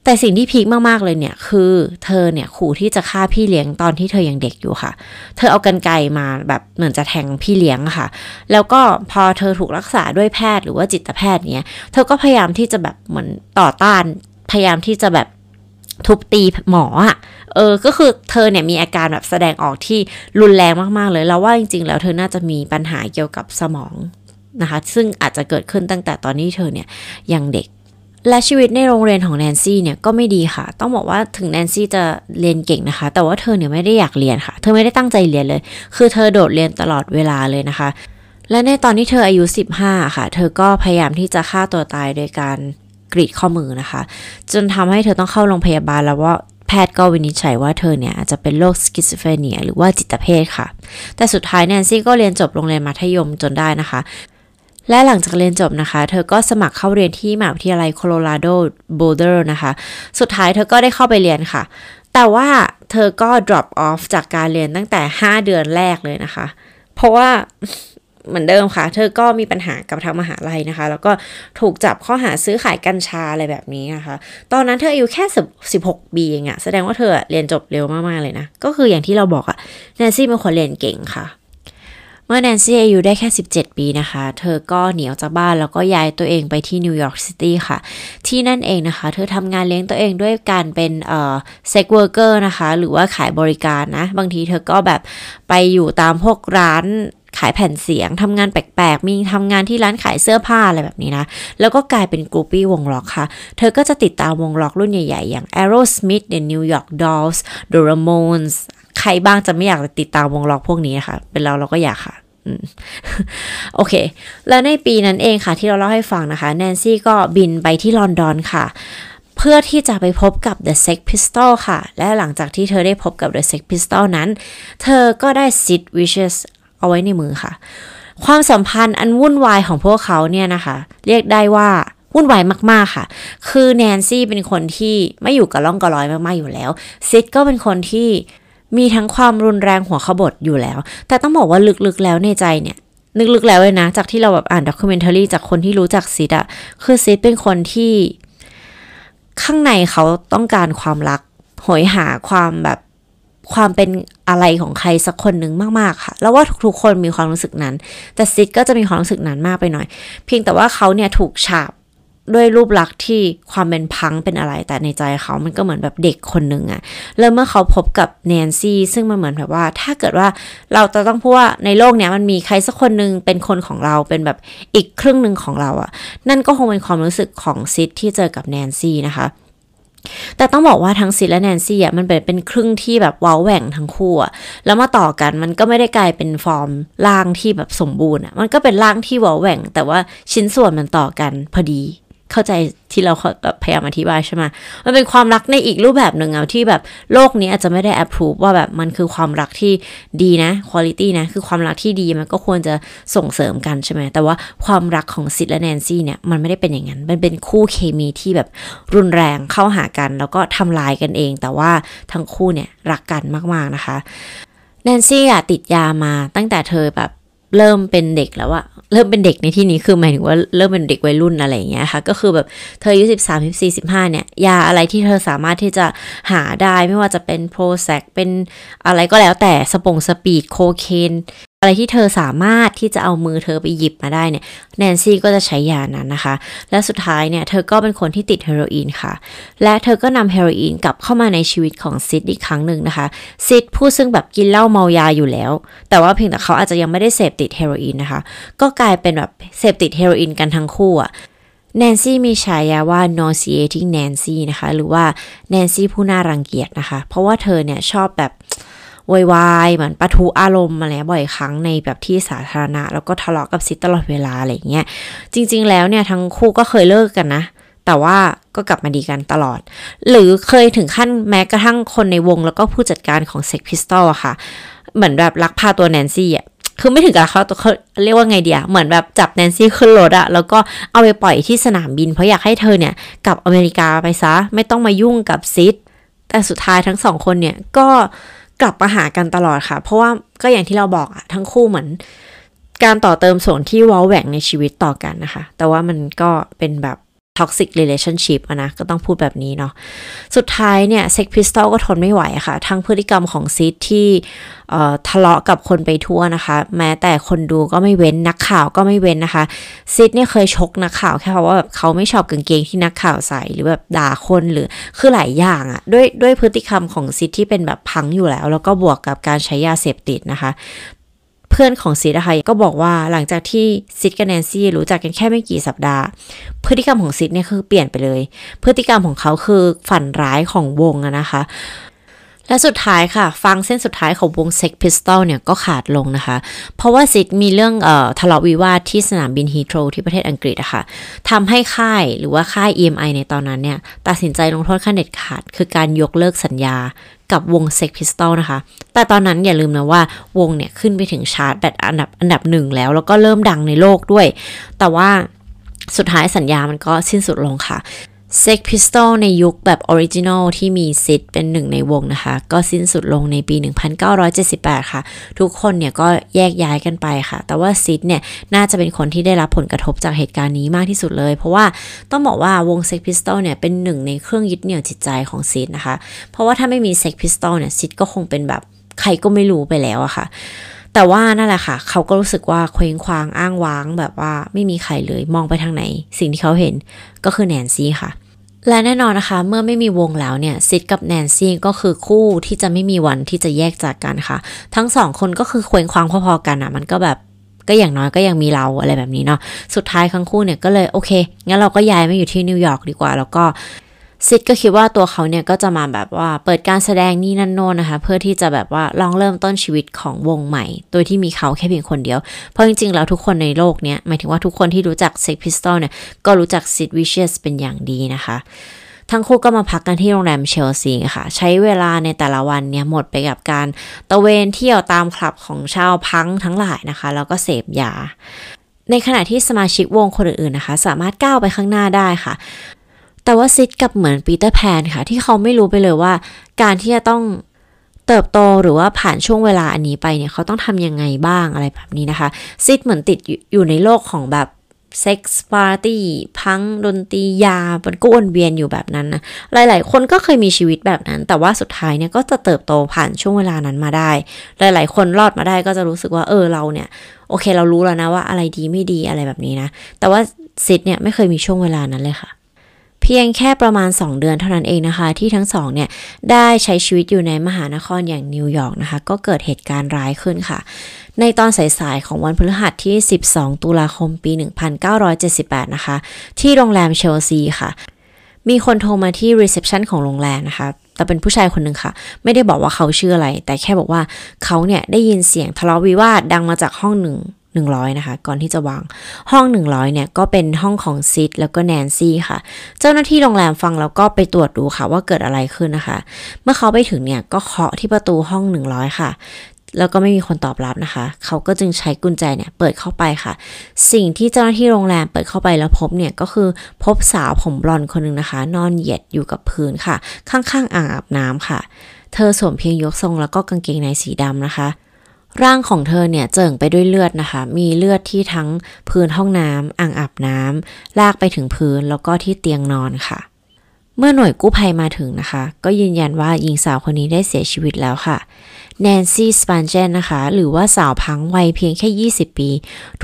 แต่สิ่งที่พีคมากๆเลยเนี่ย คือเธอเนี่ยขู่ที่จะฆ่าพี่เลี้ยงตอนที่เธอยังเด็กอยู่ค่ะ เธอเอากันไกมาแบบเหมือนจะแทงพี่เลี้ยงค่ะ แล้วก็พอเธอถูกรักษาด้วยแพทย์หรือว่าจิตแพทย์เนี่ยเธอก็พยายามที่จะแบบเหมือนต่อต้าน พยายามที่จะแบบทุบตีหมออะเออ ก็คือเธอเนี่ยมีอาการแบบแสดงออกที่รุนแรงมากๆเลย แล้วว่าจริงๆ แล้วเธอน่าจะมีปัญหาเกี่ยวกับสมอง นะคะ ซึ่งอาจจะเกิดขึ้นตั้งแต่ตอนนี้เธอเนี่ยยังเด็ก และชีวิตในโรงเรียนของแนนซี่เนี่ยก็ไม่ดีค่ะ ต้องบอกว่าถึงแนนซี่จะเรียนเก่งนะคะ แต่ว่าเธอเนี่ยไม่ได้อยากเรียนค่ะ เธอไม่ได้ตั้งใจเรียนเลย คือเธอโดดเรียนตลอดเวลาเลยนะคะ และในตอนที่เธออายุ 15 ค่ะ เธอก็พยายามที่จะฆ่าตัวตายโดยการกรีดข้อมือนะคะ จนทำให้เธอต้องเข้าโรงพยาบาลแล้วว่าแพทย์ก็วินิจฉัยว่าเธอเนี่ยอาจจะเป็นโรค schizophrenia หรือว่าจิตเภทค่ะ แต่สุดท้ายแนนซี่ก็เรียนจบโรงเรียนมัธยมจนได้นะคะ และหลังจากเรียนจบนะคะ เธอก็สมัครเข้าเรียนที่มหาวิทยาลัยโคโลราโดโบเดอร์นะคะ สุดท้ายเธอก็ได้เข้าไปเรียนค่ะ แต่ว่าเธอก็ drop off จากการเรียนตั้งแต่ 5 เดือนแรกเลยนะคะ เพราะว่าเหมือนเดิมค่ะ เธอก็มีปัญหากับทางมหาลัยนะคะ แล้วก็ถูกจับข้อหาซื้อขายกัญชาอะไรแบบนี้นะคะ ตอนนั้นเธออายุแค่สิบหกปีเองอะแสดงว่าเธอเรียนจบเร็วมาก ๆ เลยนะ ก็คืออย่างที่เราบอกอะแนนซี่เป็นคนเรียนเก่งค่ะ เมื่อแนนซี่อายุได้แค่ 17 ปีนะคะ เธอก็หนีออกจากบ้านแล้วก็ย้ายตัวเองไปที่นิวยอร์กซิตี้ค่ะ ที่นั่นเองนะคะ เธอทำงานเลี้ยงตัวเองด้วยการเป็นเอ่อ sex worker นะคะ หรือว่าขายบริการนะ บางทีเธอก็แบบไปอยู่ตามพวกร้านขายแผ่นเสียงทำงานแปลกๆ มีทำงานที่ร้านขายเสื้อผ้าอะไรแบบนี้นะ แล้วก็กลายเป็น groupie วงร็อกค่ะ เธอก็จะติดตามวงร็อกรุ่นใหญ่ๆ อย่าง Aerosmith The New York Dolls The Ramones ใครบ้างจะไม่อยากติดตามวงล็อกพวกนี้นะคะเป็นเราเราก็อยากค่ะโอเค แล้วในปีนั้นเองค่ะ ที่เราเล่าให้ฟังนะคะ แนนซี่ก็บินไปที่ลอนดอนค่ะ เพื่อที่จะไปพบกับ The Sex Pistol ค่ะ และหลังจากที่เธอได้พบกับ The Sex Pistol นั้น เธอก็ได้ Sid Vicious เอาไว้ในมือค่ะ ความสัมพันธ์อันวุ่นวายของพวกเขาเนี่ยนะคะ เรียกได้ว่าวุ่นวายมาก ๆ ค่ะ คือแนนซี่เป็นคนที่ไม่อยู่กับล่องกระลอยมาก ๆ อยู่แล้ว ซิดก็เป็นคนที่ มีทั้งความรุนแรงหัวขบถอยู่แล้ว แต่ต้องบอกว่าลึกๆแล้วในใจเนี่ย ลึกๆแล้วเลยนะ จากที่เราแบบอ่านด็อกิเมนทารีจากคนที่รู้จักซิดอะคือซิดเป็นคนที่ ข้างในเขาต้องการความรักหอยหาความแบบความเป็นอะไรของใครสักคนหนึ่งมากๆค่ะ แล้วว่าทุกๆคนมีความรู้สึกนั้น แต่ซิดก็จะมีความรู้สึกนั้นมากไปหน่อย เพียงแต่ว่าเขาเนี่ยถูกฉาบ ด้วยรูปลักษณ์ที่ความเป็นพังเป็นอะไร แต่ในใจเขามันก็เหมือนแบบเด็กคนหนึ่งอะแล้วเมื่อเขาพบกับแนนซี่ซึ่งมันเหมือนแบบว่า ถ้าเกิดว่าเราจะต้องพูดว่าในโลกเนี้ยมันมีใครสักคนหนึ่งเป็นคนของเราเป็นแบบอีกครึ่งหนึ่งของเราอะนั่นก็คงเป็นความรู้สึกของซิดที่เจอกับแนนซี่นะคะแต่ต้องบอกว่าทั้งซิดและแนนซี่อะมันเป็นเป็นครึ่งที่แบบว้าแหว่งทั้งคู่อะแล้วมาต่อกันมันก็ไม่ได้กลายเป็นฟอร์มร่างที่แบบสมบูรณ์อะมันก็เป็นร่างที่ว้าแหว่ง แต่ว่าชิ้นส่วนมันต่อกันพอดี เข้าใจที่เราพยายามอธิบายใช่ไหมมันเป็นความรักในอีกรูปแบบหนึ่งอะที่แบบโลกนี้อาจจะไม่ได้แอปพูว่าแบบมันคือความรักที่ดีนะคุณภาพนะ คือความรักที่ดีมันก็ควรจะส่งเสริมกันใช่ไหมแต่ว่าความรักของซิดและแนนซี่เนี่ย มันไม่ได้เป็นอย่างนั้น มันเป็นคู่เคมีที่แบบรุนแรงเข้าหากัน แล้วก็ทำลายกันเอง แต่ว่าทั้งคู่เนี่ยรักกันมากๆนะคะแนนซี่อะติดยามาตั้งแต่เธอแบบ เริ่มเป็นเด็กแล้วอะเริ่มเป็นเด็กในที่นี้คือหมายถึงว่าเริ่มเป็นเด็กวัยรุ่นอะไรอย่างเงี้ยค่ะ ก็คือแบบเธออายุสิบสามสิบสี่สิบห้าเนี่ย ยาอะไรที่เธอสามารถที่จะหาได้ไม่ว่าจะเป็น Prozac เป็นอะไรก็แล้วแต่สปง speed โคเคน อะไรที่เธอสามารถที่จะเอามือเธอไปหยิบมาได้เนี่ยแนนซี่ก็จะใช้ยานั้นนะคะ และสุดท้ายเนี่ยเธอก็เป็นคนที่ติดเฮโรอีนค่ะ และเธอก็นำเฮโรอีนกลับเข้ามาในชีวิตของซิดอีกครั้งหนึ่งนะคะซิดผู้ซึ่งแบบกินเหล้าเมายาอยู่แล้ว แต่ว่าเพียงแต่เขาอาจจะยังไม่ได้เสพติดเฮโรอีนนะคะ ก็กลายเป็นแบบเสพติดเฮโรอีนกันทั้งคู่อะแนนซี่มีฉายาว่า nauseating Nancy นะคะ หรือว่าแนนซี่ผู้น่ารังเกียจนะคะ เพราะว่าเธอเนี่ยชอบแบบ วายวายเหมือนปะทุอารมณ์อะไรบ่อยครั้งในแบบที่สาธารณะ แล้วก็ทะเลาะกับซิตลอดเวลาอะไรเงี้ย จริง ๆ แล้วเนี่ยทั้งคู่ก็เคยเลิกกันนะ แต่ว่าก็กลับมาดีกันตลอด หรือเคยถึงขั้นแม้กระทั่งคนในวงแล้วก็ผู้จัดการของเซ็กพิสตอลอะค่ะ เหมือนแบบลักพาตัวแนนซี่อะคือไม่ถึงกับเขาเขาเรียกว่าไงเดียเหมือนแบบจับแนนซี่ขึ้นรถอะแล้วก็เอาไปปล่อยที่สนามบิน เพราะอยากให้เธอเนี่ยกลับอเมริกาไปซะ ไม่ต้องมายุ่งกับซิดแต่สุดท้ายทั้งสองคนเนี่ยก็ กลับมาหากันตลอดค่ะ เพราะว่าก็อย่างที่เราบอกอะทั้งคู่เหมือน การต่อเติมส่วนที่ว้าแหว่งในชีวิตต่อกันนะคะ แต่ว่ามันก็เป็นแบบ toxic relationship อะนะก็ต้องพูดแบบนี้เนาะสุดท้ายเนี่ย Sex Pistol ก็ทนไม่ไหวอะค่ะ ทั้งพฤติกรรมของซิดที่ทะเลาะกับคนไปทั่วนะคะ แม้แต่คนดูก็ไม่เว้นนักข่าวก็ไม่เว้นนะคะซิดเนี่ยเคยชกนักข่าวแค่เพราะว่าแบบเขาไม่ชอบกางเกงที่นักข่าวใส่หรือแบบด่าคนหรือคือหลายอย่างอะด้วยด้วยพฤติกรรมของซิดที่เป็นแบบพังอยู่แล้ว แล้วก็บวกกับการใช้ยาเสพติดนะคะ เพื่อนของซิดนะคะก็บอกว่าหลังจากที่ซิดกับแนนซี่รู้จักกันแค่ไม่กี่สัปดาห์ พฤติกรรมของซิดเนี่ยคือเปลี่ยนไปเลย พฤติกรรมของเขาคือฝันร้ายของวงนะคะและสุดท้ายค่ะ ฟังเส้นสุดท้ายของวง Sex Pistol เนี่ยก็ขาดลงนะคะ เพราะว่าซิดมีเรื่องเอ่อทะเลาะวิวาทที่สนามบินฮีโตรที่ประเทศอังกฤษอะคะ่ะทำให้ค่ายหรือว่าค่าย EMI ในตอนนั้นเนี่ย ตัดสินใจลงโทษขั้นเด็ดขาด คือการยกเลิกสัญญา กับวง Sex Pistol นะคะ แต่ตอนนั้นอย่าลืมนะว่าวงเนี่ยขึ้นไปถึงชาร์ตแบบอันดับอันดับหนึ่งแล้ว แล้วก็เริ่มดังในโลกด้วย แต่ว่าสุดท้ายสัญญามันก็สิ้นสุดลงค่ะ Sex Pistol ในยุคแบบ original ที่มีซิดเป็นหนึ่งในวงนะคะ ก็สิ้นสุดลงในปี 1978 ค่ะ ทุกคนเนี่ยก็แยกย้ายกันไปค่ะ แต่ว่าซิดเนี่ย น่าจะเป็นคนที่ได้รับผลกระทบจากเหตุการณ์นี้มากที่สุดเลย เพราะว่าต้องบอกว่าวง Sex Pistol เนี่ย เป็นหนึ่งในเครื่องยึดเหนี่ยวจิตใจของซิดนะคะ เพราะว่าถ้าไม่มี Sex Pistol เนี่ยซิดก็คงเป็นแบบใครก็ไม่รู้ไปแล้วอะค่ะ แต่ว่านั่นแหละค่ะ เขาก็รู้สึกว่าเคว้งคว้างอ้างว้าง แบบว่าไม่มีใครเลยมองไปทางไหน สิ่งที่เขาเห็นก็คือแนนซี่ค่ะ และแน่นอนนะคะ เมื่อไม่มีวงแล้วเนี่ยซิดกับแนนซี่ก็คือคู่ที่จะไม่มีวันที่จะแยกจากกันค่ะ ทั้งสองคนก็คือเคว้งคว้างพอๆกันอะ่ะ มันก็แบบก็อย่างน้อยก็ยังมีเราอะไรแบบนี้เนาะสุดท้ายทั้งคู่เนี่ยก็เลยโอเคงั้นเราก็ย้ายมาอยู่ที่นิวยอร์กดีกว่า แล้วก็ ซิดก็คิดว่าตัวเขาเนี่ยก็จะมาแบบว่าเปิดการแสดงนี่นั่นโน่นนะคะ เพื่อที่จะแบบว่าลองเริ่มต้นชีวิตของวงใหม่ โดยที่มีเขาแค่เพียงคนเดียว เพราะจริงๆแล้วทุกคนในโลกเนี้ยหมายถึงว่าทุกคนที่รู้จัก Sex Pistol เนี่ยก็รู้จักซิดวิเชียสเป็นอย่างดีนะคะทั้งคู่ก็มาพักกันที่โรงแรมเชลซีค่ะ ใช้เวลาในแต่ละวันเนี่ยหมดไปกับการตระเวนเที่ยวตามคลับของชาวพังทั้งหลายนะคะ แล้วก็เสพยา ในขณะที่สมาชิกวงคนอื่นๆนะคะ สามารถก้าวไปข้างหน้าได้ค่ะ แต่ว่าซิดกลับเหมือนปีเตอร์แพนค่ะ ที่เขาไม่รู้ไปเลยว่า การที่จะต้องเติบโตหรือว่าผ่านช่วงเวลาอันนี้ไปเนี่ยเขาต้องทำยังไงบ้างอะไรแบบนี้นะคะ ซิดเหมือนติดอยู่ในโลกของแบบเซ็กส์ปาร์ตี้พังดนตรียามันก็วนเวียนอยู่แบบนั้นนะหลาย ๆ คนก็เคยมีชีวิตแบบนั้น แต่ว่าสุดท้ายเนี่ยก็จะเติบโตผ่านช่วงเวลานั้นมาได้ หลาย ๆ คนรอดมาได้ก็จะรู้สึกว่าเออเราเนี่ย โอเคเรารู้แล้วนะว่าอะไรดีไม่ดีอะไรแบบนี้นะ แต่ว่าซิดเนี่ยไม่เคยมีช่วงเวลานั้นเลยค่ะ เพียงแค่ประมาณ 2 เดือนเท่านั้นเองนะคะ ที่ทั้งสองเนี่ยได้ใช้ชีวิตอยู่ในมหานครอย่างนิวยอร์กนะคะ ก็เกิดเหตุการณ์ร้ายขึ้นค่ะ ในตอนสายๆของวันพฤหัสที่ 12 ตุลาคมปี 1978 นะคะ ที่โรงแรมเชลซีค่ะ มีคนโทรมาที่ reception ของโรงแรมนะคะแต่เป็นผู้ชายคนหนึ่งค่ะ ไม่ได้บอกว่าเขาชื่ออะไร แต่แค่บอกว่าเขาเนี่ยได้ยินเสียงทะเลาะวิวาทดังมาจากห้องหนึ่ง 100 นะคะ ก่อนที่จะวางห้อง 100 เนี่ย ก็เป็นห้องของซิดแล้วก็แนนซี่ค่ะ เจ้าหน้าที่โรงแรมฟังแล้วก็ไปตรวจดูค่ะว่าเกิดอะไรขึ้นนะคะ เมื่อเขาไปถึงเนี่ย ก็เคาะที่ประตูห้อง 100 ค่ะ แล้วก็ไม่มีคนตอบรับนะคะ เขาก็จึงใช้กุญแจเนี่ยเปิดเข้าไปค่ะ สิ่งที่เจ้าหน้าที่โรงแรมเปิดเข้าไปแล้วพบเนี่ยก็คือพบสาวผมบลอนคนหนึ่งนะคะ นอนเหยียดอยู่กับพื้นค่ะ ข้างๆอ่างอาบน้ำค่ะ เธอสวมเพียงยกทรงแล้วก็กางเกงในสีดำนะคะ ร่างของเธอเนี่ยเจิ่งไปด้วยเลือดนะคะ มีเลือดที่ทั้งพื้นห้องน้ำอ่างอาบน้ำลากไปถึงพื้นแล้วก็ที่เตียงนอนค่ะ เมื่อหน่วยกู้ภัยมาถึงนะคะ ก็ยืนยันว่าหญิงสาวคนนี้ได้เสียชีวิตแล้วค่ะแนนซี่สปานเจนนะคะ หรือว่าสาวพังวัยเพียงแค่ 20 ปี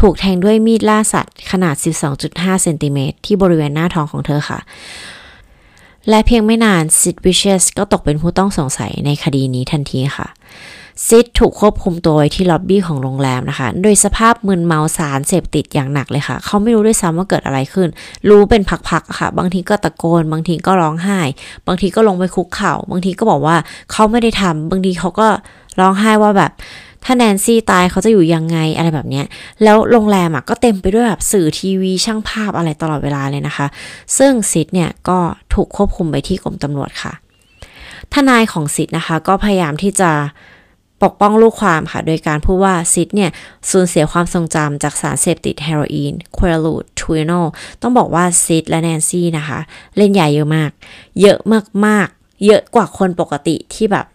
ถูกแทงด้วยมีดล่าสัตว์ ขนาด 12.5 เซนติเมตรที่บริเวณหน้าท้องของเธอค่ะ และเพียงไม่นานซิดวิเชสก็ตกเป็นผู้ต้องสงสัยในคดีนี้ทันทีค่ะ ซิดถูกควบคุมตัวไว้ที่ล็อบบี้ของโรงแรมนะคะ โดยสภาพมึนเมาสารเสพติดอย่างหนักเลยค่ะ เขาไม่รู้ด้วยซ้ำว่าเกิดอะไรขึ้น รู้เป็นพักๆค่ะ บางทีก็ตะโกน บางทีก็ร้องไห้ บางทีก็ลงไปคุกเข่า บางทีก็บอกว่าเขาไม่ได้ทำบางทีเขาก็ร้องไห้ว่าแบบถ้าแนนซี่ตายเขาจะอยู่ยังไงอะไรแบบเนี้ย แล้วโรงแรมอะก็เต็มไปด้วยแบบสื่อทีวีช่างภาพอะไรตลอดเวลาเลยนะคะ ซึ่งซิดเนี่ยก็ถูกควบคุมไปที่กรมตำรวจค่ะ ทนายของซิดนะคะก็พยายามที่จะ ปกป้องลูกความค่ะ โดยการพูดว่าซิดเนี่ยสูญเสียความทรงจำจากสารเสพติดเฮโรอีนควอลูดทวิโนต้องบอกว่าซิดและแนนซี่นะคะ เล่นใหญ่เยอะมาก เยอะมากๆ เยอะกว่าคนปกติที่แบบ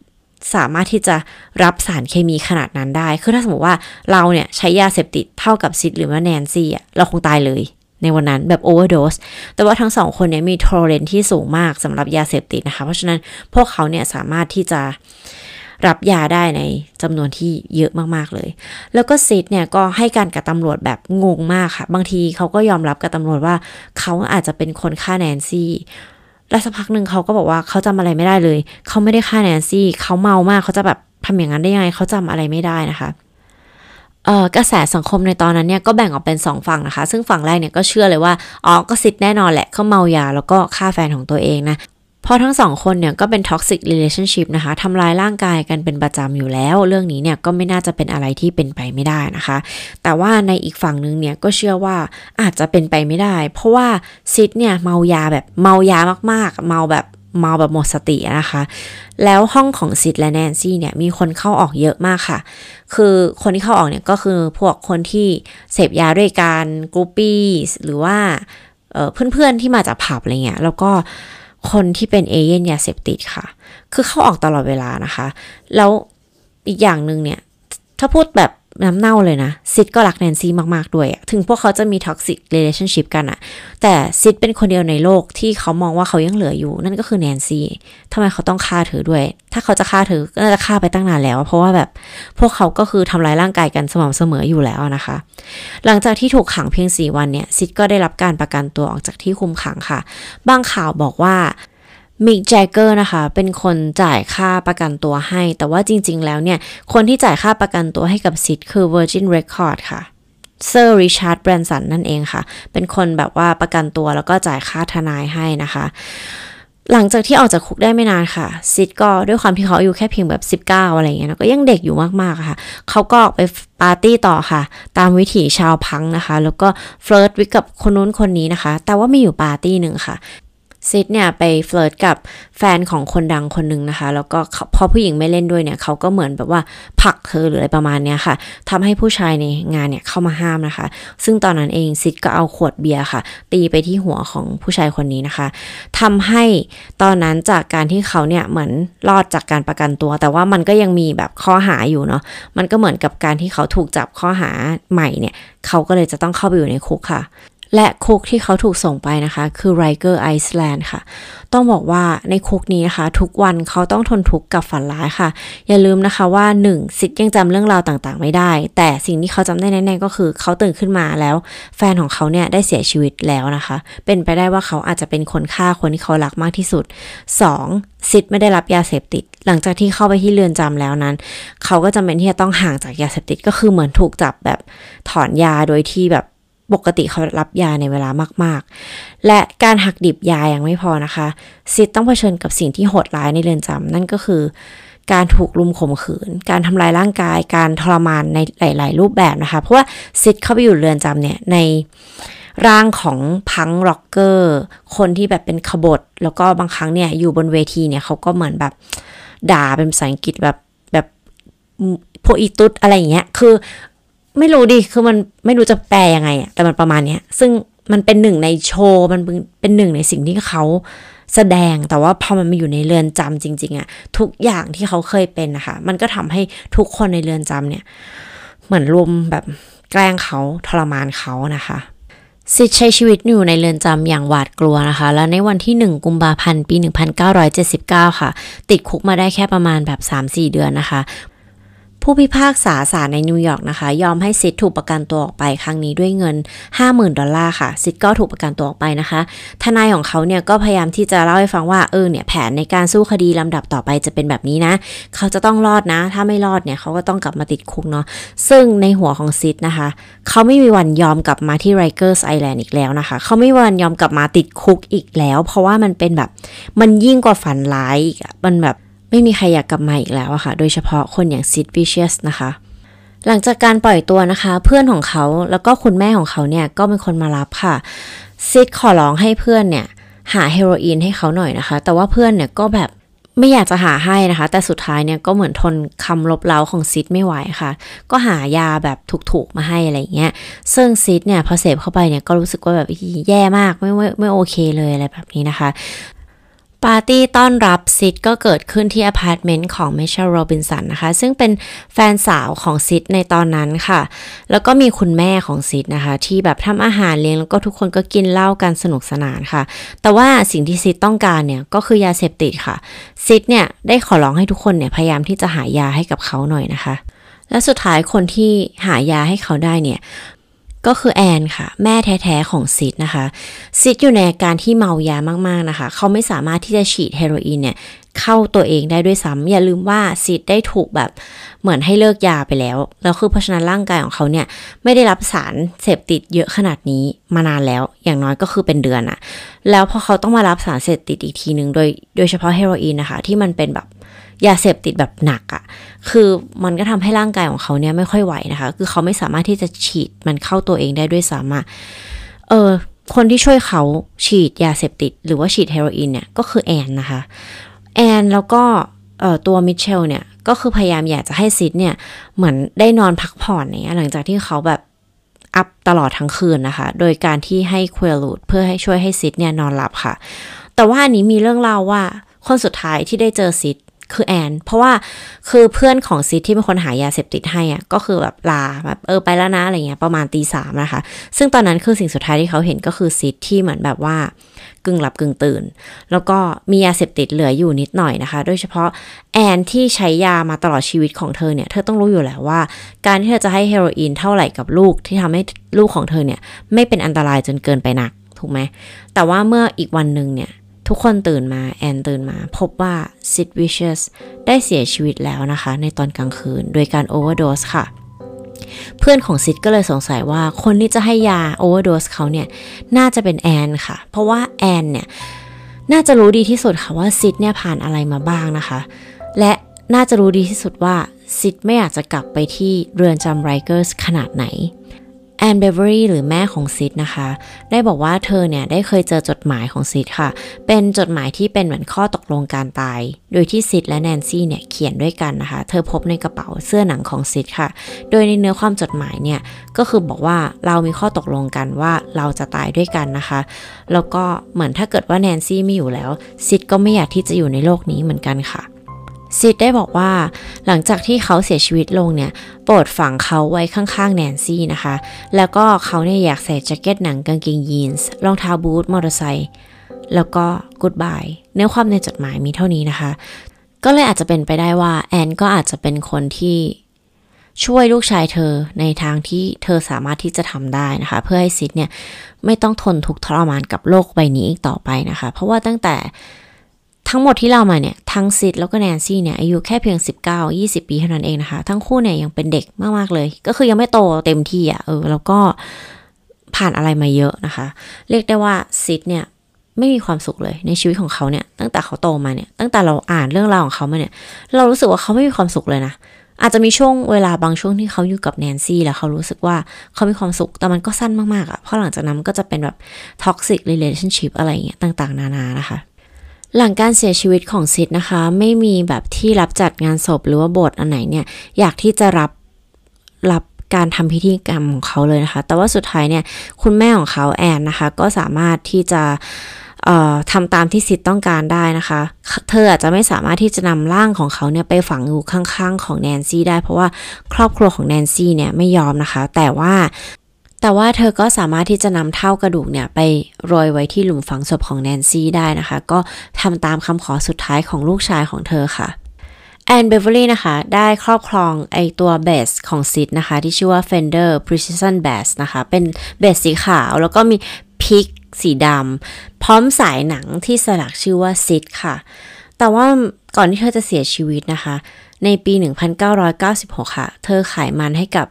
สามารถที่จะรับสารเคมีขนาดนั้นได้ คือถ้าสมมติว่าเราเนี่ยใช้ยาเสพติดเท่ากับซิดหรือว่าแนนซี่อะเราคงตายเลยในวันนั้นแบบโอเวอร์โดส แต่ว่าทั้งสองคนเนี่ยมีโทรเลนที่สูงมากสำหรับยาเสพติดนะคะ เพราะฉะนั้นพวกเขาเนี่ยสามารถที่จะ รับยาได้ในจำนวนที่เยอะมากๆเลย แล้วก็ซิดเนี่ยก็ให้การกับตำรวจแบบงงมากค่ะ บางทีเขาก็ยอมรับกับตำรวจว่าเขาอาจจะเป็นคนฆ่าแนนซี่และสักพักหนึ่งเขาก็บอกว่าเขาจำอะไรไม่ได้เลย เขาไม่ได้ฆ่าแนนซี่ เขาเมามากเขาจะแบบทำอย่างนั้นได้ยังไง เขาจำอะไรไม่ได้นะคะเอ่อกระแสสังคมในตอนนั้นเนี่ยก็แบ่งออกเป็น 2 ฝั่งนะคะ ซึ่งฝั่งแรกเนี่ยก็เชื่อเลยว่าอ๋อก็ซิดแน่นอนแหละเขาเมายาแล้วก็ฆ่าแฟนของตัวเองนะ ราะทั้งสองคนเนี่ยก็เป็น toxic relationship นะคะทำลายร่างกายกันเป็นประจำอยู่แล้ว เรื่องนี้เนี่ยก็ไม่น่าจะเป็นอะไรที่เป็นไปไม่ได้นะคะ แต่ว่าในอีกฝั่งนึงเนี่ยก็เชื่อว่าอาจจะเป็นไปไม่ได้ เพราะว่าซิดเนี่ยเมายาแบบเมายามากๆ เมาแบบเมาแบบหมดสตินะคะ แล้วห้องของซิดและแนนซี่เนี่ยมีคนเข้าออกเยอะมากค่ะ คือคนที่เข้าออกเนี่ยก็คือพวกคนที่เสพยาด้วยกัน groupie หรือว่าเพื่อนๆที่มาจากผับอะไรเงี้ยแล้วก็ คนที่เป็นเอเย่นต์ยาเสพติดค่ะ คือเข้าออกตลอดเวลานะคะ แล้วอีกอย่างหนึ่งเนี่ย ถ้าพูดแบบ น้ำเน่าเลยนะ ซิดก็รักแนนซี่มาก ๆ ด้วย ถึงพวกเขาจะมี toxic relationship กันอะแต่ซิดเป็นคนเดียวในโลกที่เขามองว่าเขายังเหลืออยู่ นั่นก็คือแนนซี่ทำไมเขาต้องฆ่าเธอด้วย ถ้าเขาจะฆ่าเธอก็น่าจะฆ่าไปตั้งนานแล้ว เพราะว่าแบบพวกเขาก็คือทำลายร่างกายกันสม่ำเสมออยู่แล้วนะคะ หลังจากที่ถูกขังเพียง 4 วันเนี่ยซิดก็ได้รับการประกันตัวออกจากที่คุมขังค่ะ บางข่าวบอกว่า มิกแจ็กเกอร์นะคะเป็นคนจ่ายค่าประกันตัวให้ แต่ว่าจริง ๆ แล้วเนี่ย คนที่จ่ายค่าประกันตัวให้กับซิดคือ Virgin Record ค่ะเซอร์ริชาร์ดแบรนสันนั่นเองค่ะ เป็นคนแบบว่าประกันตัวแล้วก็จ่ายค่าทนายให้นะคะ หลังจากที่ออกจากคุกได้ไม่นานค่ะ ซิดก็ด้วยความที่เขาอายุแค่เพียงแบบ 19 อะไรเงี้ยก็ยังเด็กอยู่มากๆค่ะ เขาก็ไปปาร์ตี้ต่อค่ะ ตามวิถีชาวพังนะคะ แล้วก็ flirt กับคนนู้นคนนี้นะคะ แต่ว่ามีอยู่ปาร์ตี้หนึ่งค่ะ ซิดเนี่ยไปเฟลิร์ตกับแฟนของคนดังคนหนึ่งนะคะ แล้วก็พอผู้หญิงไม่เล่นด้วยเนี่ยเขาก็เหมือนแบบว่าผลักเธอหรืออะไรประมาณเนี้ยค่ะทำให้ผู้ชายในงานเนี่ยเข้ามาห้ามนะคะ ซึ่งตอนนั้นเองซิดก็เอาขวดเบียร์ค่ะ ตีไปที่หัวของผู้ชายคนนี้นะคะทำให้ตอนนั้นจากการที่เขาเนี่ยเหมือนรอดจากการประกันตัว แต่ว่ามันก็ยังมีแบบข้อหาอยู่เนาะมันก็เหมือนกับการที่เขาถูกจับข้อหาใหม่เนี่ยเขาก็เลยจะต้องเข้าไปอยู่ในคุกค่ะ และคุกที่เขาถูกส่งไปนะคะ คือ Rikers Island ค่ะ ต้องบอกว่าในคุกนี้นะคะ ทุกวันเขาต้องทนทุกข์กับฝันร้ายค่ะ อย่าลืมนะคะว่า1ซิดยังจำเรื่องราวต่างๆ ไม่ได้ แต่สิ่งที่เขาจำได้แน่ๆก็คือเขาตื่นขึ้นมาแล้ว แฟนของเขาเนี่ยได้เสียชีวิตแล้วนะคะ เป็นไปได้ว่าเขาอาจจะเป็นคนฆ่าคนที่เขารักมากที่สุด 2. ซิดไม่ได้รับยาเสพติด หลังจากที่เข้าไปที่เรือนจำแล้วนั้น เขาก็จำเป็นที่จะต้องห่างจากยาเสพติดก็คือเหมือนถูกจับแบบถอนยาโดยที่แบบ ปกติเขารับยาในเวลามากๆ และการหักดิบยายังไม่พอนะคะ ซิดต้องเผชิญกับสิ่งที่โหดร้ายในเรือนจำนั่นก็คือ การถูกลุมข่มขืน การทำลายร่างกาย การทรมานในหลาย ๆ รูปแบบนะคะ เพราะว่าซิดเข้าไปอยู่เรือนจำเนี่ยในร่างของพังร็อกเกอร์ คนที่แบบเป็นขบฏ แล้วก็บางครั้งเนี่ยอยู่บนเวทีเนี่ยเขาก็เหมือนแบบด่าเป็นภาษาอังกฤษแบบแบบพวกอีตุดอะไรอย่างเงี้ย คือ ไม่รู้ดิคือมันไม่รู้จะแปลยังไงอะแต่มันประมาณเนี้ย ซึ่งมันเป็นหนึ่งในโชว์มันเป็นหนึ่งในสิ่งที่เขาแสดงแต่ว่าพอมันมาอยู่ในเรือนจำจริง ๆอะทุกอย่างที่เขาเคยเป็นนะคะ มันก็ทำให้ทุกคนในเรือนจำเนี่ย เหมือนรวมแบบแกล้งเขาทรมานเขานะคะซิดใช้ชีวิตอยู่ในเรือนจำอย่างหวาดกลัวนะคะ และในวันที่ 1 กุมภาพันธ์ ปี 1979 ค่ะ ติดคุกมาได้แค่ประมาณแบบ 3-4 เดือนนะคะ ผู้พิพากษาศาลในนิวยอร์กนะคะ ยอมให้ซิดถูกประกันตัวออกไปครั้งนี้ด้วยเงิน 50,000 ดอลลาร์ค่ะซิดก็ถูกประกันตัวออกไปนะคะ ทนายของเขาเนี่ยก็พยายามที่จะเล่าให้ฟังว่าเออเนี่ยแผนในการสู้คดีลำดับต่อไปจะเป็นแบบนี้นะ เขาจะต้องรอดนะ ถ้าไม่รอดเนี่ยเขาก็ต้องกลับมาติดคุกเนาะซึ่งในหัวของซิดนะคะ เขาไม่มีวันยอมกลับมาที่ Rikers Island อีกแล้วนะคะ เขาไม่มีวันยอมกลับมาติดคุกอีกแล้ว เพราะว่ามันเป็นแบบมันยิ่งกว่าฝันร้ายอีกมันแบบ ไม่มีใครอยากกลับมาอีกแล้วอะค่ะ โดยเฉพาะคนอย่างซิดวิเชียสนะคะ หลังจากการปล่อยตัวนะคะ เพื่อนของเขาแล้วก็คุณแม่ของเขาเนี่ยก็เป็นคนมารับค่ะซิดขอร้องให้เพื่อนเนี่ยหาเฮโรอีนให้เขาหน่อยนะคะ แต่ว่าเพื่อนเนี่ยก็แบบไม่อยากจะหาให้นะคะ แต่สุดท้ายเนี่ยก็เหมือนทนคำลบเล้าของซิดไม่ไหวค่ะ ก็หายาแบบถูกๆมาให้อะไรเงี้ย ซึ่งซิดเนี่ยพอเสพเข้าไปเนี่ยก็รู้สึกว่าแบบแย่มากไม่ไม่ไม่โอเคเลยอะไรแบบนี้นะคะ ปาร์ตี้ต้อนรับซิดก็เกิดขึ้นที่อพาร์ตเมนต์ของมิเชลโรบินสันนะคะ ซึ่งเป็นแฟนสาวของซิดในตอนนั้นค่ะ แล้วก็มีคุณแม่ของซิดนะคะ ที่แบบทำอาหารเลี้ยงแล้วก็ทุกคนก็กินเหล้ากันสนุกสนานค่ะ แต่ว่าสิ่งที่ซิดต้องการเนี่ยก็คือยาเสพติดค่ะซิดเนี่ยได้ขอร้องให้ทุกคนเนี่ยพยายามที่จะหายาให้กับเขาหน่อยนะคะและสุดท้ายคนที่หายาให้เขาได้เนี่ย ก็คือแอนค่ะ แม่แท้ๆของซิดนะคะซิดอยู่ในอาการที่เมายามากๆนะคะ เขาไม่สามารถที่จะฉีดเฮโรอีนเนี่ยเข้าตัวเองได้ด้วยซ้ำอย่าลืมว่าซิดได้ถูกแบบเหมือนให้เลิกยาไปแล้ว แล้วคือเพราะฉะนั้นร่างกายของเขาเนี่ยไม่ได้รับสารเสพติดเยอะขนาดนี้มานานแล้ว อย่างน้อยก็คือเป็นเดือนอะแล้วพอเขาต้องมารับสารเสพติดอีกทีหนึ่งโดยโดยเฉพาะเฮโรอีนนะคะ ที่มันเป็นแบบยาเสพติดแบบหนักอะ่ะ คือมันก็ทำให้ร่างกายของเขาเนี่ยไม่ค่อยไหวนะคะ คือเขาไม่สามารถที่จะฉีดมันเข้าตัวเองได้ด้วยซ้ำอะเออคนที่ช่วยเขาฉีดยาเสพติด หรือว่าฉีดเฮโรอีนเนี่ยก็คือแอนนะคะ แอนแล้วก็ตัวมิเชลเนี่ยก็คือพยายามอยากจะให้ซิดเนี่ยเหมือนได้นอนพักผ่อนเนี่ยหลังจากที่เขาแบบอัพตลอดทั้งคืนนะคะ โดยการที่ให้ควยลูดเพื่อให้ช่วยให้ซิดเนี่ยนอนหลับค่ะ แต่ว่าอันนี้มีเรื่องเล่าว่าคนสุดท้ายที่ได้เจอซิด คือแอน เพราะว่าคือเพื่อนของซิดที่เป็นคนหายาเสพติดให้อะก็คือแบบลาแบบเออไปแล้วนะอะไรเงี้ยประมาณตีสามนะคะ ซึ่งตอนนั้นคือสิ่งสุดท้ายที่เขาเห็นก็คือซิดที่เหมือนแบบว่ากึ่งหลับกึ่งตื่น แล้วก็มียาเสพติดเหลืออยู่นิดหน่อยนะคะ โดยเฉพาะแอนที่ใช้ยามาตลอดชีวิตของเธอเนี่ย เธอต้องรู้อยู่แล้วว่า การที่เธอจะให้เฮโรอีนเท่าไหร่กับลูกที่ทำให้ลูกของเธอเนี่ยไม่เป็นอันตรายจนเกินไปหนักถูกไหมแต่ว่าเมื่ออีกวันหนึ่งเนี่ย ทุกคนตื่นมาแอนตื่นมา พบว่าซิดวิชเชสได้เสียชีวิตแล้วนะคะ ในตอนกลางคืน โดยการโอเวอร์โดสค่ะ เพื่อนของซิดก็เลยสงสัยว่าคนที่จะให้ยาโอเวอร์โดสเขาเนี่ย น่าจะเป็นแอนค่ะ เพราะว่าแอนเนี่ย น่าจะรู้ดีที่สุดค่ะว่าซิดเนี่ยผ่านอะไรมาบ้างนะคะ และน่าจะรู้ดีที่สุดว่าซิดไม่อยากจะกลับไปที่เรือนจำ Rikers ขนาดไหน แอนเบเวอรี่หรือแม่ของซิดนะคะ ได้บอกว่าเธอเนี่ยได้เคยเจอจดหมายของซิดค่ะ เป็นจดหมายที่เป็นเหมือนข้อตกลงการตาย โดยที่ซิดและแนนซี่เนี่ยเขียนด้วยกันนะคะ เธอพบในกระเป๋าเสื้อหนังของซิดค่ะ โดยในเนื้อความจดหมายเนี่ยก็คือบอกว่าเรามีข้อตกลงกันว่าเราจะตายด้วยกันนะคะ แล้วก็เหมือนถ้าเกิดว่าแนนซี่ไม่อยู่แล้วซิดก็ไม่อยากที่จะอยู่ในโลกนี้เหมือนกันค่ะ ซิดได้บอกว่าหลังจากที่เขาเสียชีวิตลงเนี่ย โปรดฝังเขาไว้ข้างๆแนนซี่นะคะ แล้วก็เขาเนี่ยอยากใส่แจ็คเก็ตหนังกางเกงยีนส์รองเท้าบูทมอเตอร์ไซค์แล้วก็กูดบายเนื้อความในจดหมายมีเท่านี้นะคะ ก็เลยอาจจะเป็นไปได้ว่าแอนก็อาจจะเป็นคนที่ช่วยลูกชายเธอในทางที่เธอสามารถที่จะทำได้นะคะ เพื่อให้ซิดเนี่ยไม่ต้องทนทุกข์ทรมานกับโลกใบนี้อีกต่อไปนะคะ เพราะว่าตั้งแต่ ทั้งหมดที่เรามาเนี่ย ทั้งซิดแล้วก็แนนซี่เนี่ย อายุแค่เพียง 19 20 ปีเท่านั้นเองนะคะ ทั้งคู่เนี่ยยังเป็นเด็กมากๆเลย ก็คือยังไม่โตเต็มที่อะ่ะเออ แล้วก็ผ่านอะไรมาเยอะนะคะ เรียกได้ว่าซิดเนี่ยไม่มีความสุขเลยในชีวิตของเขาเนี่ย ตั้งแต่เขาโตมาเนี่ย ตั้งแต่เราอ่านเรื่องราวของเขามาเนี่ย เรารู้สึกว่าเขาไม่มีความสุขเลยนะอาจจะมีช่วงเวลาบางช่วงที่เขาอยู่กับแนนซี่แล้วเขารู้สึกว่าเขามีความสุข แต่มันก็สั้นมากๆอะ่ะ เพราะหลังจากนั้นก็จะเป็นแบบ toxic relationship อะไรเงี้ยต่างๆ นานานะคะ หลังการเสียชีวิตของซิดนะคะ ไม่มีแบบที่รับจัดงานศพหรือว่าโบสถ์อันไหนเนี่ย อยากที่จะรับรับการทำพิธีกรรมของเขาเลยนะคะ แต่ว่าสุดท้ายเนี่ย คุณแม่ของเขาแอนนะคะ ก็สามารถที่จะทำตามที่ซิดต้องการได้นะคะ เธออาจจะไม่สามารถที่จะนำร่างของเขาเนี่ยไปฝังอยู่ข้างๆ ของแนนซี่ได้ เพราะว่าครอบครัวของแนนซี่เนี่ยไม่ยอมนะคะ แต่ว่า แต่ว่าเธอก็สามารถที่จะนำเถ้ากระดูกเนี่ยไปโรยไว้ที่หลุมฝังศพของแนนซี่ได้นะคะ ก็ทำตามคำขอสุดท้ายของลูกชายของเธอค่ะแอนเบเวอรี่นะคะ ได้ครอบครองไอตัวเบสของซิดนะคะ ที่ชื่อว่า Fender Precision Bass นะคะ เป็นเบสสีขาวแล้วก็มี pick สีดำพร้อมสายหนังที่สลักชื่อว่าซิดค่ะ แต่ว่าก่อนที่เธอจะเสียชีวิตนะคะ ในปี 1996 ค่ะ เธอขายมันให้กับ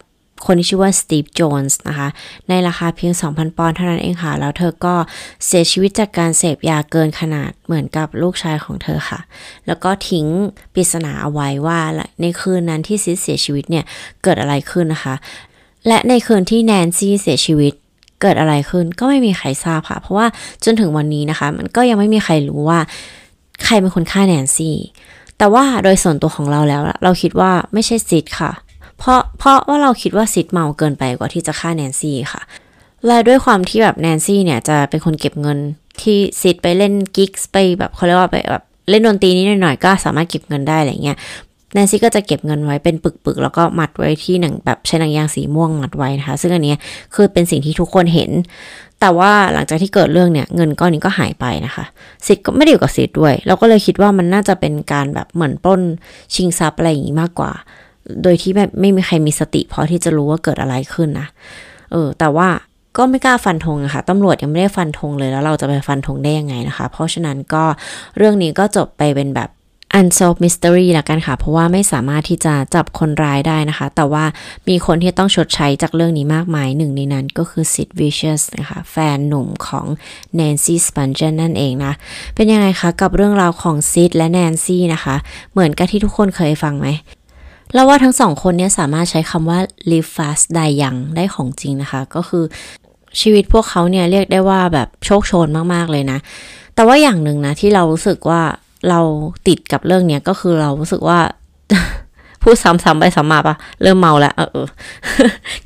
คนที่ชื่อว่าสตีฟโจนส์นะคะ ในราคาเพียง 2,000 ปอนด์เท่านั้นเองค่ะ แล้วเธอก็เสียชีวิตจากการเสพยาเกินขนาดเหมือนกับลูกชายของเธอค่ะ แล้วก็ทิ้งปริศนาเอาไว้ว่าในคืนนั้นที่ซิสเสียชีวิตเนี่ย เกิดอะไรขึ้นนะคะ และในคืนที่แนนซี่เสียชีวิตเกิดอะไรขึ้นก็ไม่มีใครทราบค่ะ เพราะว่าจนถึงวันนี้นะคะ มันก็ยังไม่มีใครรู้ว่า ใครเป็นคนฆ่าแนนซี่ แต่ว่าโดยส่วนตัวของเราแล้ว เราคิดว่าไม่ใช่ซิดค่ะเเพราะเพราะว่าเราคิดว่าซิดเมาเกินไปกว่าที่จะฆ่าแนนซี่ค่ะ และด้วยความที่แบบแนนซี่เนี่ยจะเป็นคนเก็บเงินที่ซิดไปเล่นกิ๊กไปแบบเขาเรียกว่าไปแบบเล่นดนตรีนิดหน่อยก็สามารถเก็บเงินได้อะไรเงี้ยแนนซี่ก็จะเก็บเงินไว้เป็นปึกๆ แล้วก็มัดไว้ที่หนังแบบใช้หนังยางสีม่วงมัดไว้นะคะ ซึ่งอันนี้คือเป็นสิ่งที่ทุกคนเห็น แต่ว่าหลังจากที่เกิดเรื่องเนี่ยเงินก้อนนี้ก็หายไปนะคะสิทธิ์ก็ไม่ได้อยู่กับสิทธิ์ด้วย เราก็เลยคิดว่ามันน่าจะเป็นการแบบเหมือนปล้นชิงทรัพย์อะไรอย่างนี้มากกว่า โดยที่แบบไม่มีใครมีสติพอที่จะรู้ว่าเกิดอะไรขึ้นนะ เออ แต่ว่าก็ไม่กล้าฟันธงอะค่ะตำรวจยังไม่ได้ฟันธงเลยแล้วเราจะไปฟันธงได้ยังไงนะคะ เพราะฉะนั้นก็เรื่องนี้ก็จบไปเป็นแบบ unsolved mystery ละกันค่ะ เพราะว่าไม่สามารถที่จะจับคนร้ายได้นะคะ แต่ว่ามีคนที่ต้องชดใช้จากเรื่องนี้มากมายหนึ่งในนั้นก็คือ Sid Vicious นะคะ แฟนหนุ่มของ Nancy Spungen นั่นเองนะ เป็นยังไงคะ กับเรื่องราวของ Sid และ Nancy นะคะ เหมือนกับที่ทุกคนเคยฟังไหม แล้วว่าทั้งสองคนนี้สามารถใช้คำว่า live fast die young ได้ของจริงนะคะ ก็คือชีวิตพวกเขาเนี่ยเรียกได้ว่าแบบโชคโชนมาก ๆ เลยนะ แต่ว่าอย่างหนึ่งนะ ที่เรารู้สึกว่าเราติดกับเรื่องเนี้ยก็คือเรารู้สึกว่าพูดซ้ำๆไปซ้ำมาปะเริ่มเมาแล้ว เออเออ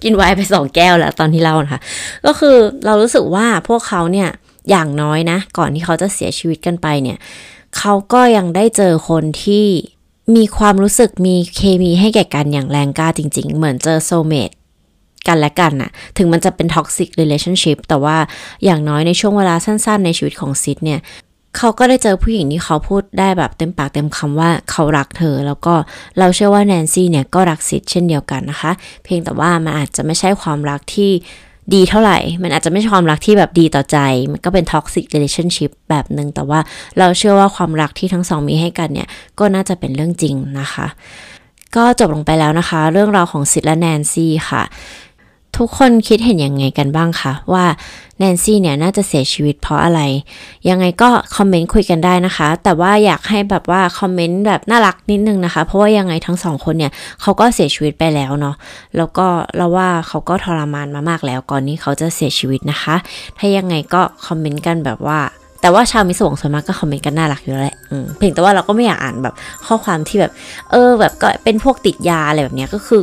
กินไวน์ไปสองแก้วแล้วตอนที่เล่านะคะ ก็คือเรารู้สึกว่าพวกเขาเนี่ยอย่างน้อยนะ ก่อนที่เขาจะเสียชีวิตกันไปเนี่ย เขาก็ยังได้เจอคนที่ มีความรู้สึกมีเคมีให้แก่กันอย่างแรงกล้าจริง ๆ เหมือนเจอ soulmate กันและกันน่ะ ถึงมันจะเป็นท็อกซิกเรล ationship แต่ว่าอย่างน้อยในช่วงเวลาสั้นๆ ในชีวิตของซิดเนี่ย เขาก็ได้เจอผู้หญิงที่เขาพูดได้แบบเต็มปากเต็มคำว่าเขารักเธอ แล้วก็เราเชื่อว่าแนนซี่เนี่ยก็รักซิดเช่นเดียวกันนะคะ เพียงแต่ว่ามันอาจจะไม่ใช่ความรักที่ ดีเท่าไหร่ มันอาจจะไม่ใช่ความรักที่แบบดีต่อใจ มันก็เป็น toxic relationship แบบหนึ่งแต่ว่าเราเชื่อว่าความรักที่ทั้งสองมีให้กันเนี่ย ก็น่าจะเป็นเรื่องจริงนะคะ ก็จบลงไปแล้วนะคะ เรื่องราวของซิดและแนนซี่ค่ะ ทุกคนคิดเห็นยังไงกันบ้างคะว่าแนนซี่เนี่ยน่าจะเสียชีวิตเพราะอะไร ยังไงก็คอมเมนต์คุยกันได้นะคะ แต่ว่าอยากให้แบบว่าคอมเมนต์แบบน่ารักนิดนึงนะคะ เพราะว่ายังไงทั้งสองคนเนี่ยเขาก็เสียชีวิตไปแล้วเนาะแล้วก็เราว่าเขาก็ทรมานมามากแล้วก่อนที่เขาจะเสียชีวิตนะคะ ถ้ายังไงก็คอมเมนต์กันแบบว่าแต่ว่าชาวมิสวงส่วนมากก็คอมเมนต์กันน่ารักอยู่แล้วแหละเพียงแต่ว่าเราก็ไม่อยากอ่านแบบข้อความที่แบบ เออ แบบก็เป็นพวกติดยาอะไรแบบนี้ก็คือ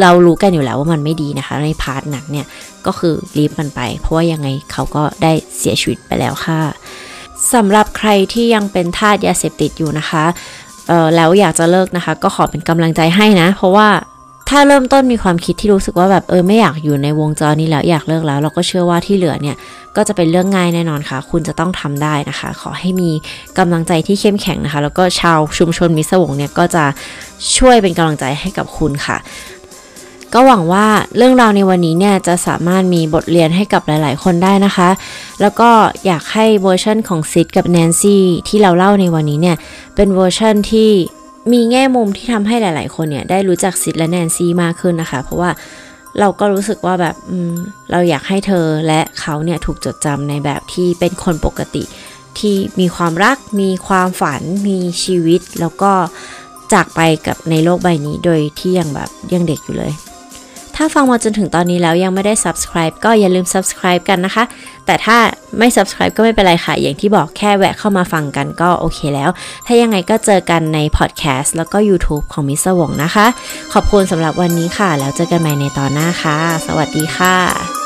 เรารู้กันอยู่แล้วว่ามันไม่ดีนะคะ ใน part นั้นเนี่ยก็คือรีบมันไป เพราะว่ายังไงเขาก็ได้เสียชีวิตไปแล้วค่ะสำหรับใครที่ยังเป็นทาสยาเสพติดอยู่นะคะแล้วอยากจะเลิกนะคะ ก็ขอเป็นกำลังใจให้นะ เพราะว่าถ้าเริ่มต้นมีความคิดที่รู้สึกว่าแบบเออไม่อยากอยู่ในวงจรนี้แล้วอยากเลิกแล้ว เราก็เชื่อว่าที่เหลือเนี่ยก็จะเป็นเรื่องง่ายแน่นอนค่ะ คุณจะต้องทำได้นะคะ ขอให้มีกำลังใจที่เข้มแข็งนะคะ แล้วก็ชาวชุมชนมิสวงเนี่ยก็จะช่วยเป็นกำลังใจให้กับคุณค่ะ ก็หวังว่าเรื่องราวในวันนี้เนี่ยจะสามารถมีบทเรียนให้กับหลาย ๆ คนได้นะคะ แล้วก็อยากให้เวอร์ชันของซิดกับแนนซี่ที่เราเล่าในวันนี้เนี่ยเป็นเวอร์ชันที่มีแง่มุมที่ทำให้หลาย ๆ คนเนี่ยได้รู้จักซิดและแนนซี่มากขึ้นนะคะ เพราะว่าเราก็รู้สึกว่าแบบเราอยากให้เธอและเขาเนี่ยถูกจดจำในแบบที่เป็นคนปกติ ที่มีความรัก มีความฝัน มีชีวิต แล้วก็จากไปกับในโลกใบนี้โดยที่ยังแบบยังเด็กอยู่เลย ถ้าฟังมาจนถึงตอนนี้แล้วยังไม่ได้ subscribe ก็อย่าลืม subscribe กันนะคะ แต่ถ้าไม่ subscribe ก็ไม่เป็นไรค่ะ อย่างที่บอกแค่แวะเข้ามาฟังกันก็โอเคแล้ว ถ้ายังไงก็เจอกันใน podcast แล้วก็ YouTube ของมิสวงนะคะ ขอบคุณสำหรับวันนี้ค่ะ แล้วเจอกันใหม่ในตอนหน้าค่ะ สวัสดีค่ะ